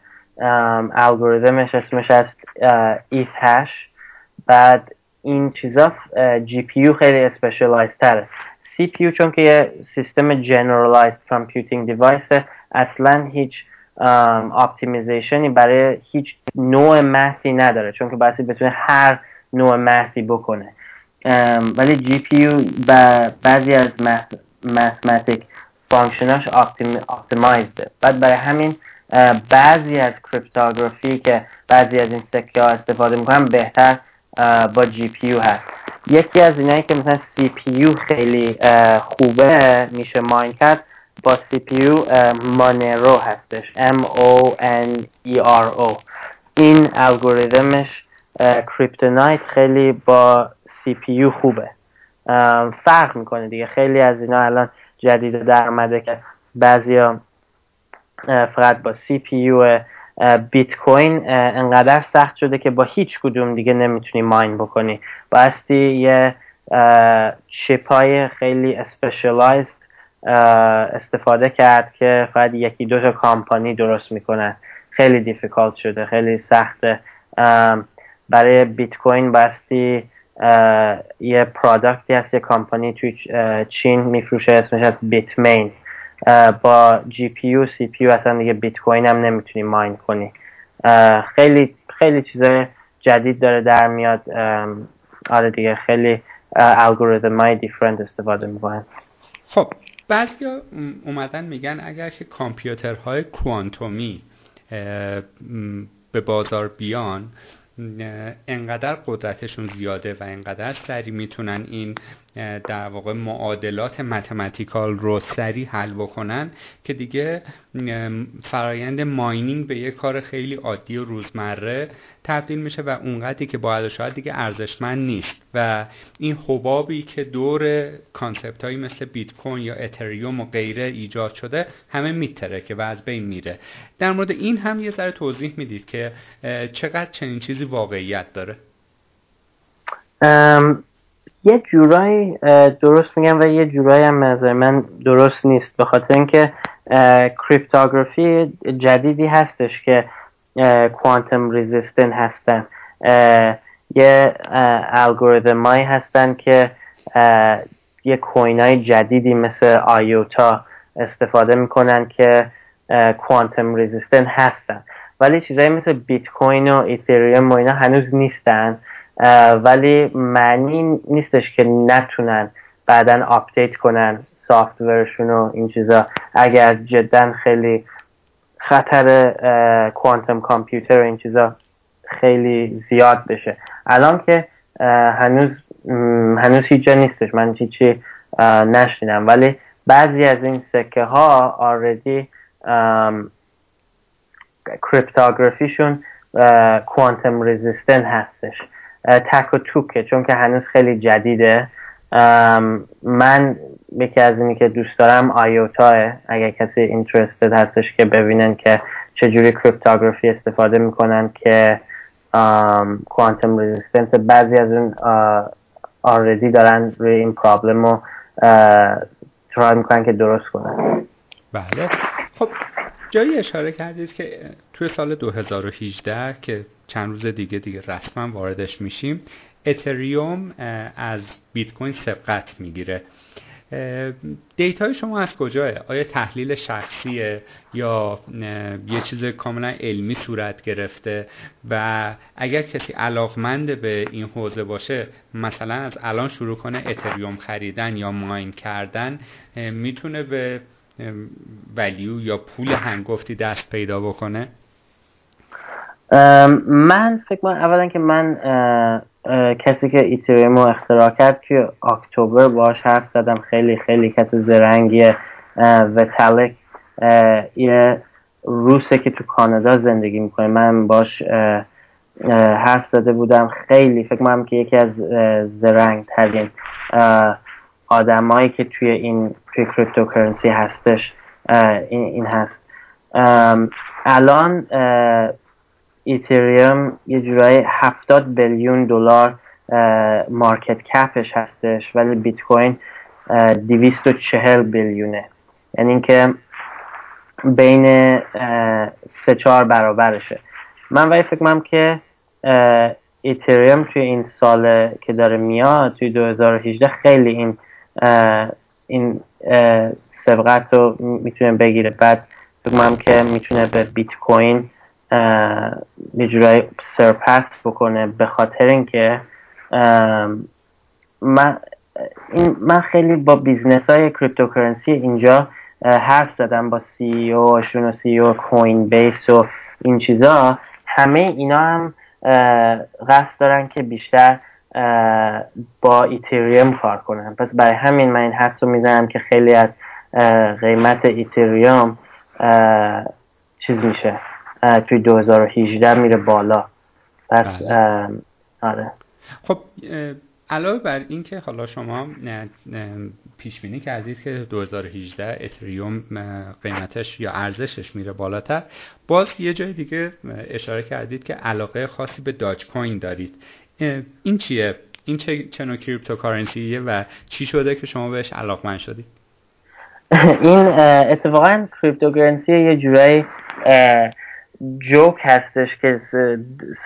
الگوریتمش اسمش Ethash بعد این چیزا GPU خیلی specialized تره CPU چون که یه سیستم generalized computing device اصلا هیچ optimization ی برای هیچ نوع math ی نداره چون که باید بتونه هر نوع math ی بکنه. ولی GPU بعضی از mathematic function اش optimized ه بعد برای همین بعضی از cryptography که بعضی از این سکه ها استفاده می‌کنن بهتر با GPU هست. یکی از اینایی که مثلا CPU خیلی خوبه میشه mine کرد با CPU Monero هستش. M O N E R O این الگوریتمش CryptoNight خیلی با CPU خوبه. فرق می‌کنه دیگه. خیلی از اینا الان جدید در اومده که بعضیا فقط با CPU بیت کوین انقدر سخت شده که با هیچ کدوم دیگه نمی‌تونی mine بکنی. بایستی یه چیپ های خیلی specialized استفاده کرد که فقط یکی دو تا کامپانی درست می‌کنن خیلی difficult شده خیلی سخته برای بیت کوین بایستی یه product ی هست یه کامپانی توی چین میفروشه اسمش هست Bitmain. با جی پی یو سی پی یو اصلا دیگه بیت کوین هم نمی‌تونی mine کنی. خیلی خیلی چیزای جدید داره در میاد. آره دیگه خیلی الگوریتم های دیفرنت استفاده می‌کنن. خب بعضی اومدن میگن اگر که کامپیوترهای کوانتومی به بازار بیان انقدر قدرتشون زیاده و انقدر سریع می‌تونن این در واقع معادلات متمتیکال رو سریع حل بکنن که دیگه فرایند mining به یه کار خیلی عادی و روزمره تبدیل میشه و اونقدری که باید شاید دیگه ارزشمند نیست. و این حبابی که دور concept هایی مثل بیت کوین یا اتریوم و غیره ایجاد شده همه می‌ترکه و از بین میره. در مورد این هم یه ذره توضیح می‌دید که چقدر چنین چیزی واقعیت داره؟ یه جورایی درست میگم و یه جورایی هم نظر من درست نیست. به خاطر اینکه کریپتوگرافی جدیدی هستش که کوانتم ریزیستن هستن. یه الگوریتمایی هستن که یه کوین های جدیدی مثل آیوتا استفاده می‌کنن که کوانتم ریزیستن هستن. ولی چیزایی مثل بیت کوین و ایتریوم و اینا هنوز نیستن. ولی معنی نیستش که نتونن بعدا update کنن software شون و این چیزا. اگر جدا خیلی خطر quantum computer و این چیزا خیلی زیاد بشه. الان که هنوز هنوز هیچ نیستش. من هیچی نشنیدم. ولی بعضی از این سکه ها already cryptography شون quantum resistant هستش. تک و توکه چون که هنوز خیلی جدیده. من یکی از اینی که دوست دارم آیوتاه. اگر کسی اینترستد هستش که ببینن که چجوری کریپتوگرافی استفاده می‌کنن که کوانتم رزیستنس بعضی از اون آردی دارن روی این پرابلم رو ترای می‌کنن که درست کنن. بله. خب جایی اشاره کردید که توی سال 2018 که چند روز دیگه دیگه رسما واردش میشیم. اتریوم از بیت کوین سبقت می‌گیره. دیتای شما از کجاه؟ آیا تحلیل شخصیه یا یه چیز کاملا علمی صورت گرفته؟ و اگر کسی علاقمند به این حوزه باشه مثلا از الان شروع کنه اتریوم خریدن یا ماین کردن می‌تونه به ولیو یا پول هنگفتی دست پیدا بکنه؟ من فکر کنم اولا که من کسی که ایتریوم رو اختراع کرد که اکتبر باش حرف زدم. خیلی خیلی کسی زرنگیه وتالک یه روسه که تو کانادا زندگی می‌کنه. من باش حرف زده بودم. خیلی فکر کنم که یکی از زرنگ ترین آدمایی که توی این توی cryptocurrency هستش این, این هست. الان ایتریوم یه جورایی هفتاد billion دلار market cap ش هستش ولی بیت کوین دویست و چهل billion ه یعنی اینکه بین سه چهار برابرشه. من ولی فکر کنم که ایتریوم توی این سال که داره میاد توی 2018 خیلی این این سبقت رو می‌تونه بگیره. بعد فکر که می‌تونه به بیت کوین یه جورایی surpass بکنه به خاطر اینکه من من خیلی با business های cryptocurrency اینجا حرف زدم با CEO شون و CEO Coinbase و این چیزا. همه اینا هم قصد دارن که بیشتر با ایتریوم کار کنن. پس برای همین من این حرف رو می‌زنم که خیلی از قیمت ایتریوم چیز میشه. توی 2018 میره بالا. پس بله. آره. خب علاوه بر این که حالا شما پیش بینی کردید که 2018 اتریوم قیمتش یا ارزشش میره بالاتر باز یه جای دیگه اشاره کردید که علاقه خاصی به داج کوین دارید این چیه؟ این چه چه نوع cryptocurrency یه و چی شده که شما بهش علاقمند شدید؟ این اتفاقا cryptocurrency یه جورایی جوک هستش که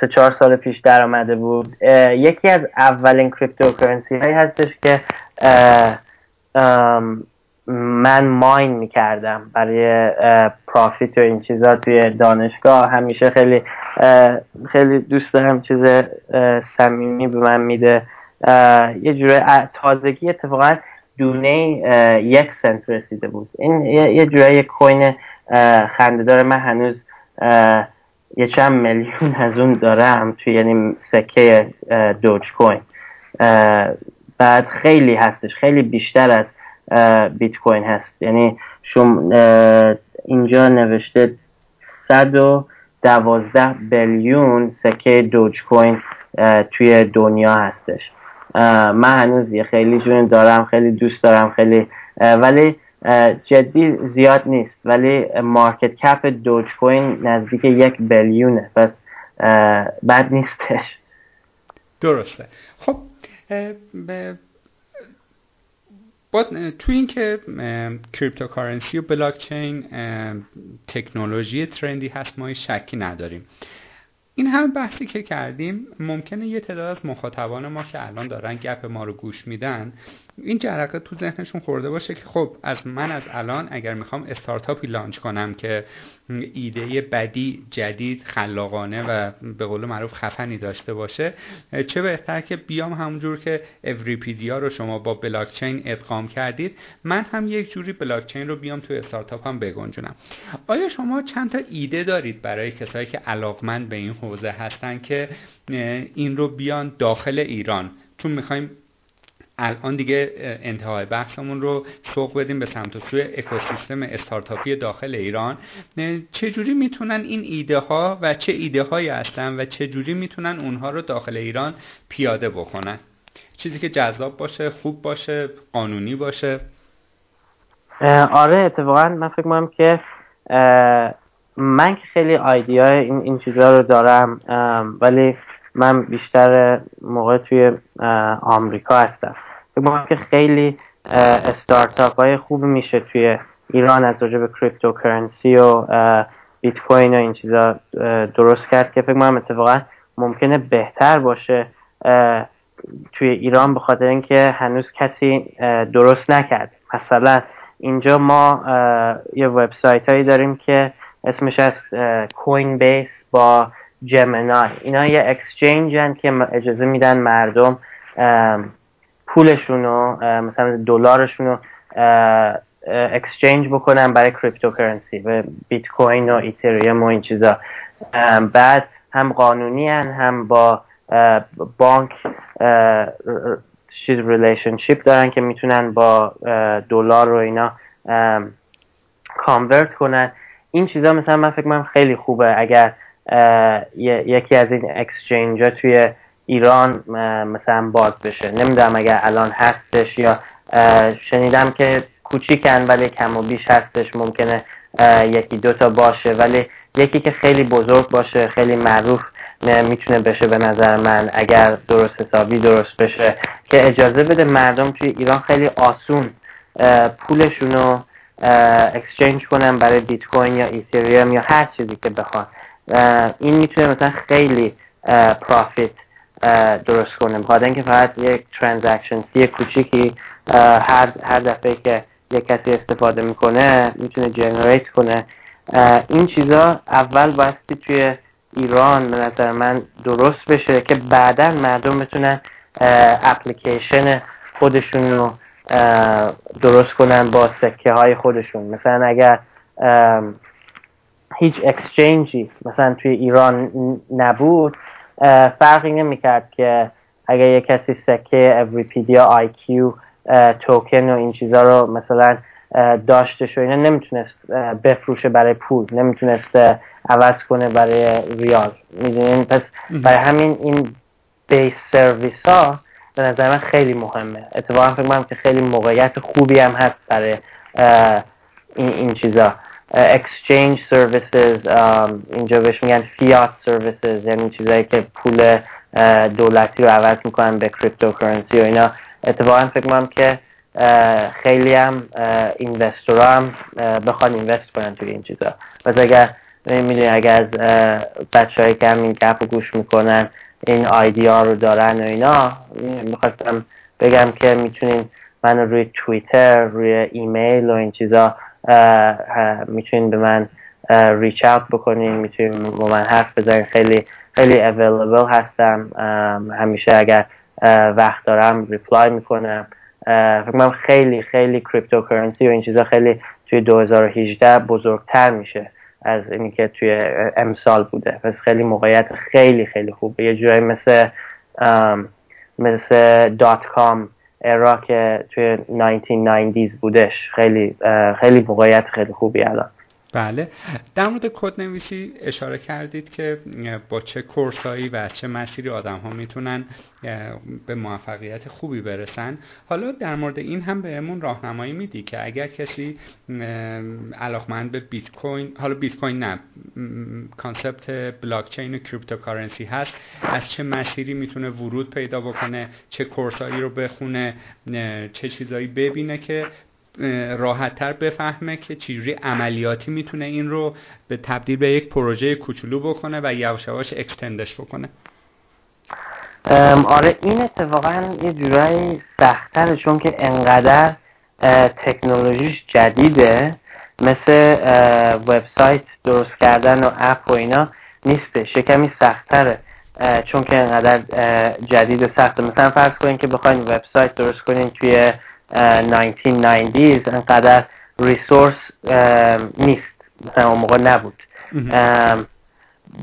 سه چهار سال پیش در آمده بود. یکی از اولین cryptocurrency هایی هستش که من ماین می‌کردم برای پرافیت و این چیزا توی دانشگاه. همیشه خیلی خیلی دوست دارم چیز صمیمی به من میده. یه جوره تازگی اتفاقا دونه یک سنت رسیده بود. این یه جوره یک کوین خنده داره من هنوز یه چند میلیون از اون دارم توی یعنی سکه دوج کوین بعد خیلی هستش خیلی بیشتر از بیت کوین هست. یعنی شما اینجا نوشته صد و دوازده بیلیون سکه دوج کوین توی دنیا هستش. من هنوز یه خیلی جون دارم خیلی دوست دارم خیلی ولی جدی زیاد نیست ولی مارکت کپ دوج کوین نزدیک یک بیلیونه پس بد نیستش. درسته. خب با تو این که cryptocurrency و blockchain technology trend ی هست ما شکی نداریم. این همه بحثی که کردیم ممکنه یه تعداد از مخاطبان ما که الان دارن گپ ما رو گوش میدن این جرقه تو ذهنشون خورده باشه که خب از من از الان اگر می‌خوام استارتاپی launch کنم که ایده بدی جدید خلاقانه و به قول معروف خفنی داشته باشه چه بهتر که بیام همونجور که اوریپیدیا رو شما با بلاکچین ادغام کردید من هم یک جوری بلاکچین رو بیام تو استارتاپ هم بگنجونم. آیا شما چند تا ایده دارید برای کسایی که علاقمند به این حوزه هستن که این رو بیان داخل ایران؟ چون می‌خوایم الان دیگه انتهای بحثمون رو سوق بدیم به سمت و سوی اکوسیستم استارتاپی داخل ایران. چجوری می‌تونن این ایده ها و چه ایده هایی هستن و چجوری می‌تونن اونها رو داخل ایران پیاده بکنن؟ چیزی که جذاب باشه خوب باشه قانونی باشه. آره اتفاقا من فکر می‌کنم که من که خیلی آیدیا این, این چیزها رو دارم ولی من بیشتر موقع توی آمریکا هستم. فکر که خیلی استارتاپ های خوب میشه توی ایران از راجع به cryptocurrency و بیت کوین و این چیزا درست کرد که فکر کنم اتفاقا ممکنه بهتر باشه توی ایران به خاطر اینکه هنوز کسی درست نکرد. مثلا اینجا ما یه وبسایت هایی داریم که اسمش هست Coinbase با Gemini اینا یه exchange که اجازه میدن مردم پولشون رو مثلا دلارشون رو exchange بکنن برای cryptocurrency و بیت کوین و ایتریوم و این چیزا. بعد هم قانونی هن هم با بانک چیز relationship دارن که می‌تونن با دلار رو اینا کانورت کنن. این چیزا مثلا من فکر کنم خیلی خوبه. اگر یکی از این اکسچنج ها توی ایران مثلا باز بشه. نمی‌دونم اگر الان هستش یا شنیدم که کوچیکن ولی کم و بیش هستش ممکنه یکی دوتا باشه. ولی یکی که خیلی بزرگ باشه خیلی معروف می‌تونه بشه به نظر من اگر درست حسابی درست بشه. که اجازه بده مردم توی ایران خیلی آسون پولشون رو exchange کنن برای بیت کوین یا ایتریوم یا هر چیزی که بخوان. این می‌تونه مثلا خیلی profit درست کنه. بخاطر اینکه فقط یک transaction fee کوچیکی هر هر دفعه که یک کسی استفاده می‌کنه می‌تونه generate کنه. این چیزا اول بایستی توی ایران به نظر من درست بشه که بعدا مردم بتونن اپلیکیشن خودشون رو درست کنن با سکه های خودشون. مثلا اگر هیچ exchange ی مثلا توی ایران نبود فرقی نمی‌کرد که اگر یه کسی سکه Everipedia IQ token و این چیزا رو مثلا داشتش و اینا نمی‌تونست بفروشه برای پول نمی‌تونست عوض کنه برای ریال. می‌دونین؟ پس برای همین این base service ها به نظر من خیلی مهمه. اتفاقا فکر کنم که خیلی موقعیت خوبی هم هست برای این, این چیزا. Exchange services اینجا بهش میگن fiat services یعنی چیزایی که پول دولتی رو عوض می‌کنن به cryptocurrency و اینا. اتفاقا فکر کنم که خیلی هم investor هم بخوان invest کنن توی این چیزا. و اگر می‌دونی اگر از بچه هایی که همین گپ گوش می‌کنن این ها رو دارن و اینا می‌خواستم بگم که می‌تونین من روی توییتر روی ایمیل و این چیزا می‌تونین به من reach out بکنین می‌تونین با من حرف بزنین. خیلی خیلی available هستم. همیشه اگر وقت دارم reply می‌کنم. فکر کنم خیلی خیلی cryptocurrency و این چیزا خیلی توی 2018 بزرگتر میشه از اینی که توی امسال بوده. پس خیلی موقعیت خیلی خیلی خوبه. یه جورایی مثل مثل دات کام ارا که توی 1990s بودش. خیلی خیلی موقعیت خیلی خوبی الان. بله. در مورد کد نویسی اشاره کردید که با چه کورسایی و چه مسیری آدم ها می‌تونن به موفقیت خوبی برسن. حالا در مورد این هم بهمون راهنمایی میدی که اگر کسی علاقمند به بیت کوین حالا بیت کوین نه concept بلاکچین و cryptocurrency هست از چه مسیری می‌تونه ورود پیدا بکنه چه course ایی رو بخونه چه چیزایی ببینه که راحت تر بفهمه که چجوری عملیاتی می‌تونه این رو به تبدیل به یک پروژه کوچولو بکنه و یواش یواش extend ش بکنه. آره این اتفاقا یه جورایی سختره چون که انقدر تکنولوژیش جدیده. مثل وبسایت درست کردن و اپ و اینا نیستش کمی سختره چون که انقدر جدید و سخته. مثلا فرض کنین که بخواین وبسایت درست کنین توی 1990s انقدر ریسورس نیست. مثلا اون موقع نبود.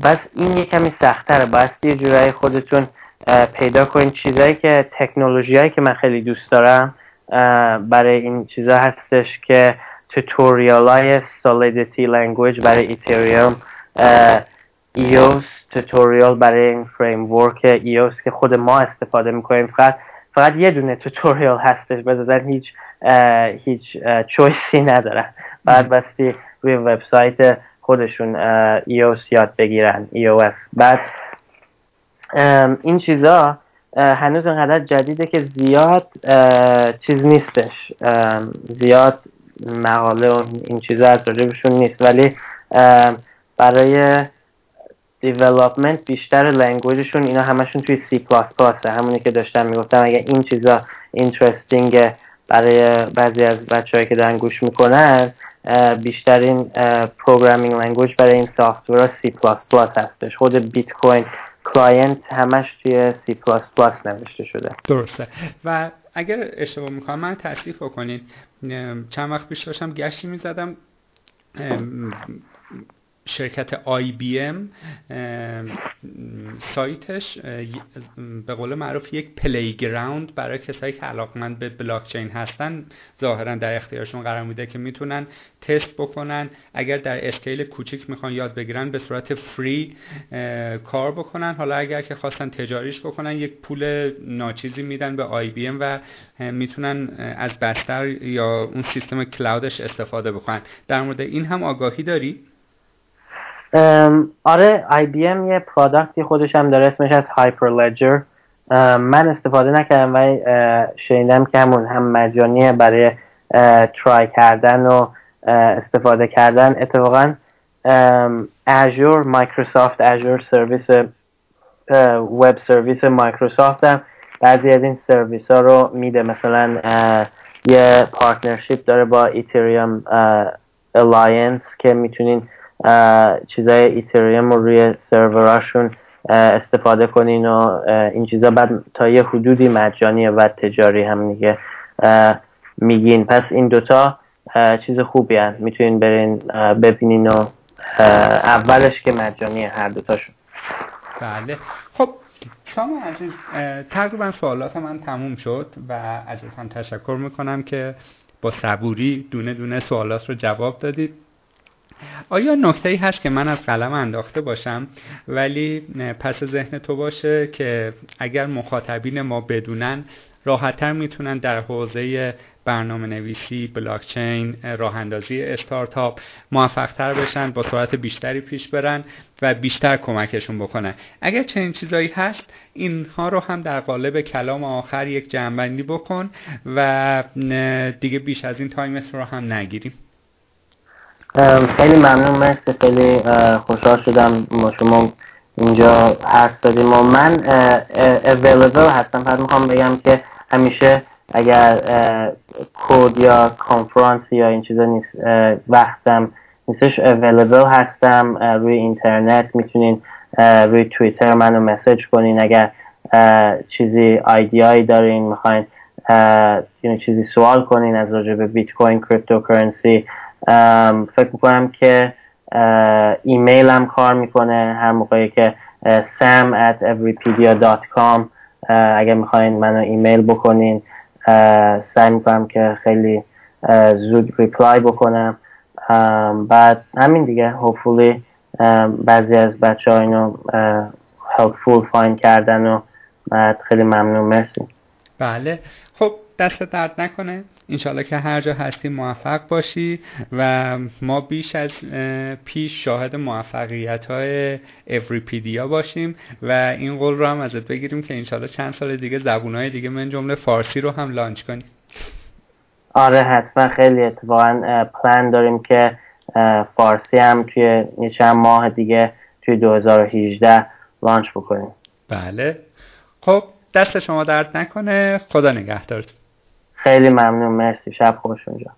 بس این یه کمی سختره باید یه جورایی خودتون پیدا کنید. چیزایی که تکنولوژی هایی که من خیلی دوست دارم برای این چیزا هستش که توتوریال های Solidity Language برای ایتریوم ایوس توتوریال برای این فریم ورک ایوس که خود ما استفاده می‌کنیم. فقط فقط یه دونه توتوریال هستش بزن هیچ هیچ چویسی ندارن. بعد بستی روی وبسایت خودشون EOS یاد بگیرن EOS بعد این چیزا هنوز انقدر جدیده که زیاد چیز نیستش. زیاد مقاله و این چیزا از راجبشون نیست. ولی برای development بیشتر language شون اینا همشون توی سی پلاس پلاسه همونی که داشتم می‌گفتم اگه این چیزا interesting برای بعضی از بچههایی که دارن گوش می‌کنن بیشترین programming language برای این software C++ هستش. خود بیت کوین client همش توی سی پلاس پلاس نوشته شده. درسته. و اگر اشتباه می‌کنم من تصحیح بکنید. چند وقت پیش داشتم گشتی می‌زدم. شرکت IBM سایتش به قول معروف یک playground برای کسایی که علاقمند به بلاکچین هستن ظاهرا در اختیارشون قرار میده که می‌تونن تست بکنن. اگر در scale کوچیک می‌خوان یاد بگیرن به صورت free کار بکنن. حالا اگر که خواستن تجاریش بکنن یک پول ناچیزی میدن به IBM و می‌تونن از بستر یا اون سیستم cloud ش استفاده بکنن. در مورد این هم آگاهی داری؟ آره ام یه product ی خودش هم داره اسمش از Hyperledger من استفاده نکردم ولی شنیدم که همون هم مجانیه برای try کردن و استفاده کردن. اتفاقا Azure مایکروسافت Azure سرویس وب سرویس مایکروسافت هم بعضی از این سرویس ها رو میده. مثلا یه partnership داره با Ethereum Alliance که می‌تونین چیزای Ethereum رو روی سروراشون استفاده کنین و این چیزا. بعد تا یه حدودی مجانیه و تجاری هم دیگه میگین. پس این دوتا چیز خوبی هست. می‌تونین برین ببینین و اولش که مجانی هر دوتاشون. بله. خب سام عزیز تقریبا سوالات من تموم شد و ازت هم تشکر می‌کنم که با صبوری دونه دونه سوالات رو جواب دادید. آیا نکته ای هست که من از قلم انداخته باشم؟ ولی پس ذهن تو باشه که اگر مخاطبین ما بدونن راحتتر می‌تونن در حوزه برنامه نویسی بلاکچین راه اندازی استارتاپ موفقتر بشن با سرعت بیشتری پیش برن و بیشتر کمکشون بکنن. اگر چنین چیزایی هست اینها رو هم در قالب کلام آخر یک جنبندی بکن و دیگه بیش از این تایمت رو هم نگیریم. خیلی ممنون مرسی خیلی خوشحال شدم ما شما اینجا حرف دادیم و من available هستم. فقط می‌خوام بگم که همیشه اگر کود یا کانفرانس یا این چیزا نیست وقتم نیستش available هستم. روی اینترنت می‌تونین روی توییتر منو مسج کنین. اگر چیزی idea یی دارین می‌خواین چیزی سوال کنین از راجع به بیت کوین cryptocurrency فکر می‌کنم که ایمیل هم کار می‌کنه هر موقعی که sam at everipedia.com اگر می‌خواین منو ایمیل بکنین سعی می‌کنم که خیلی زود reply بکنم. بعد همین دیگه hopefully بعضی از بچه ها اینو helpful فاین کردن و خیلی ممنون مرسی. بله. خب دست درد نکنه. انشالله که هر جا هستی موفق باشی و ما بیش از پیش شاهد موفقیت های اوریپیدیا باشیم و این قول رو هم ازت بگیریم که انشالله چند سال دیگه زبون های دیگه من جمله فارسی رو هم لانچ کنیم. آره حتما خیلی اتفاقا پلان داریم که فارسی هم توی چند ماه دیگه توی 2018 لانچ بکنیم. بله. خب دست شما درد نکنه. خدا نگهدارتون. خیلی ممنون. مرسی. شب خوش. اونجا.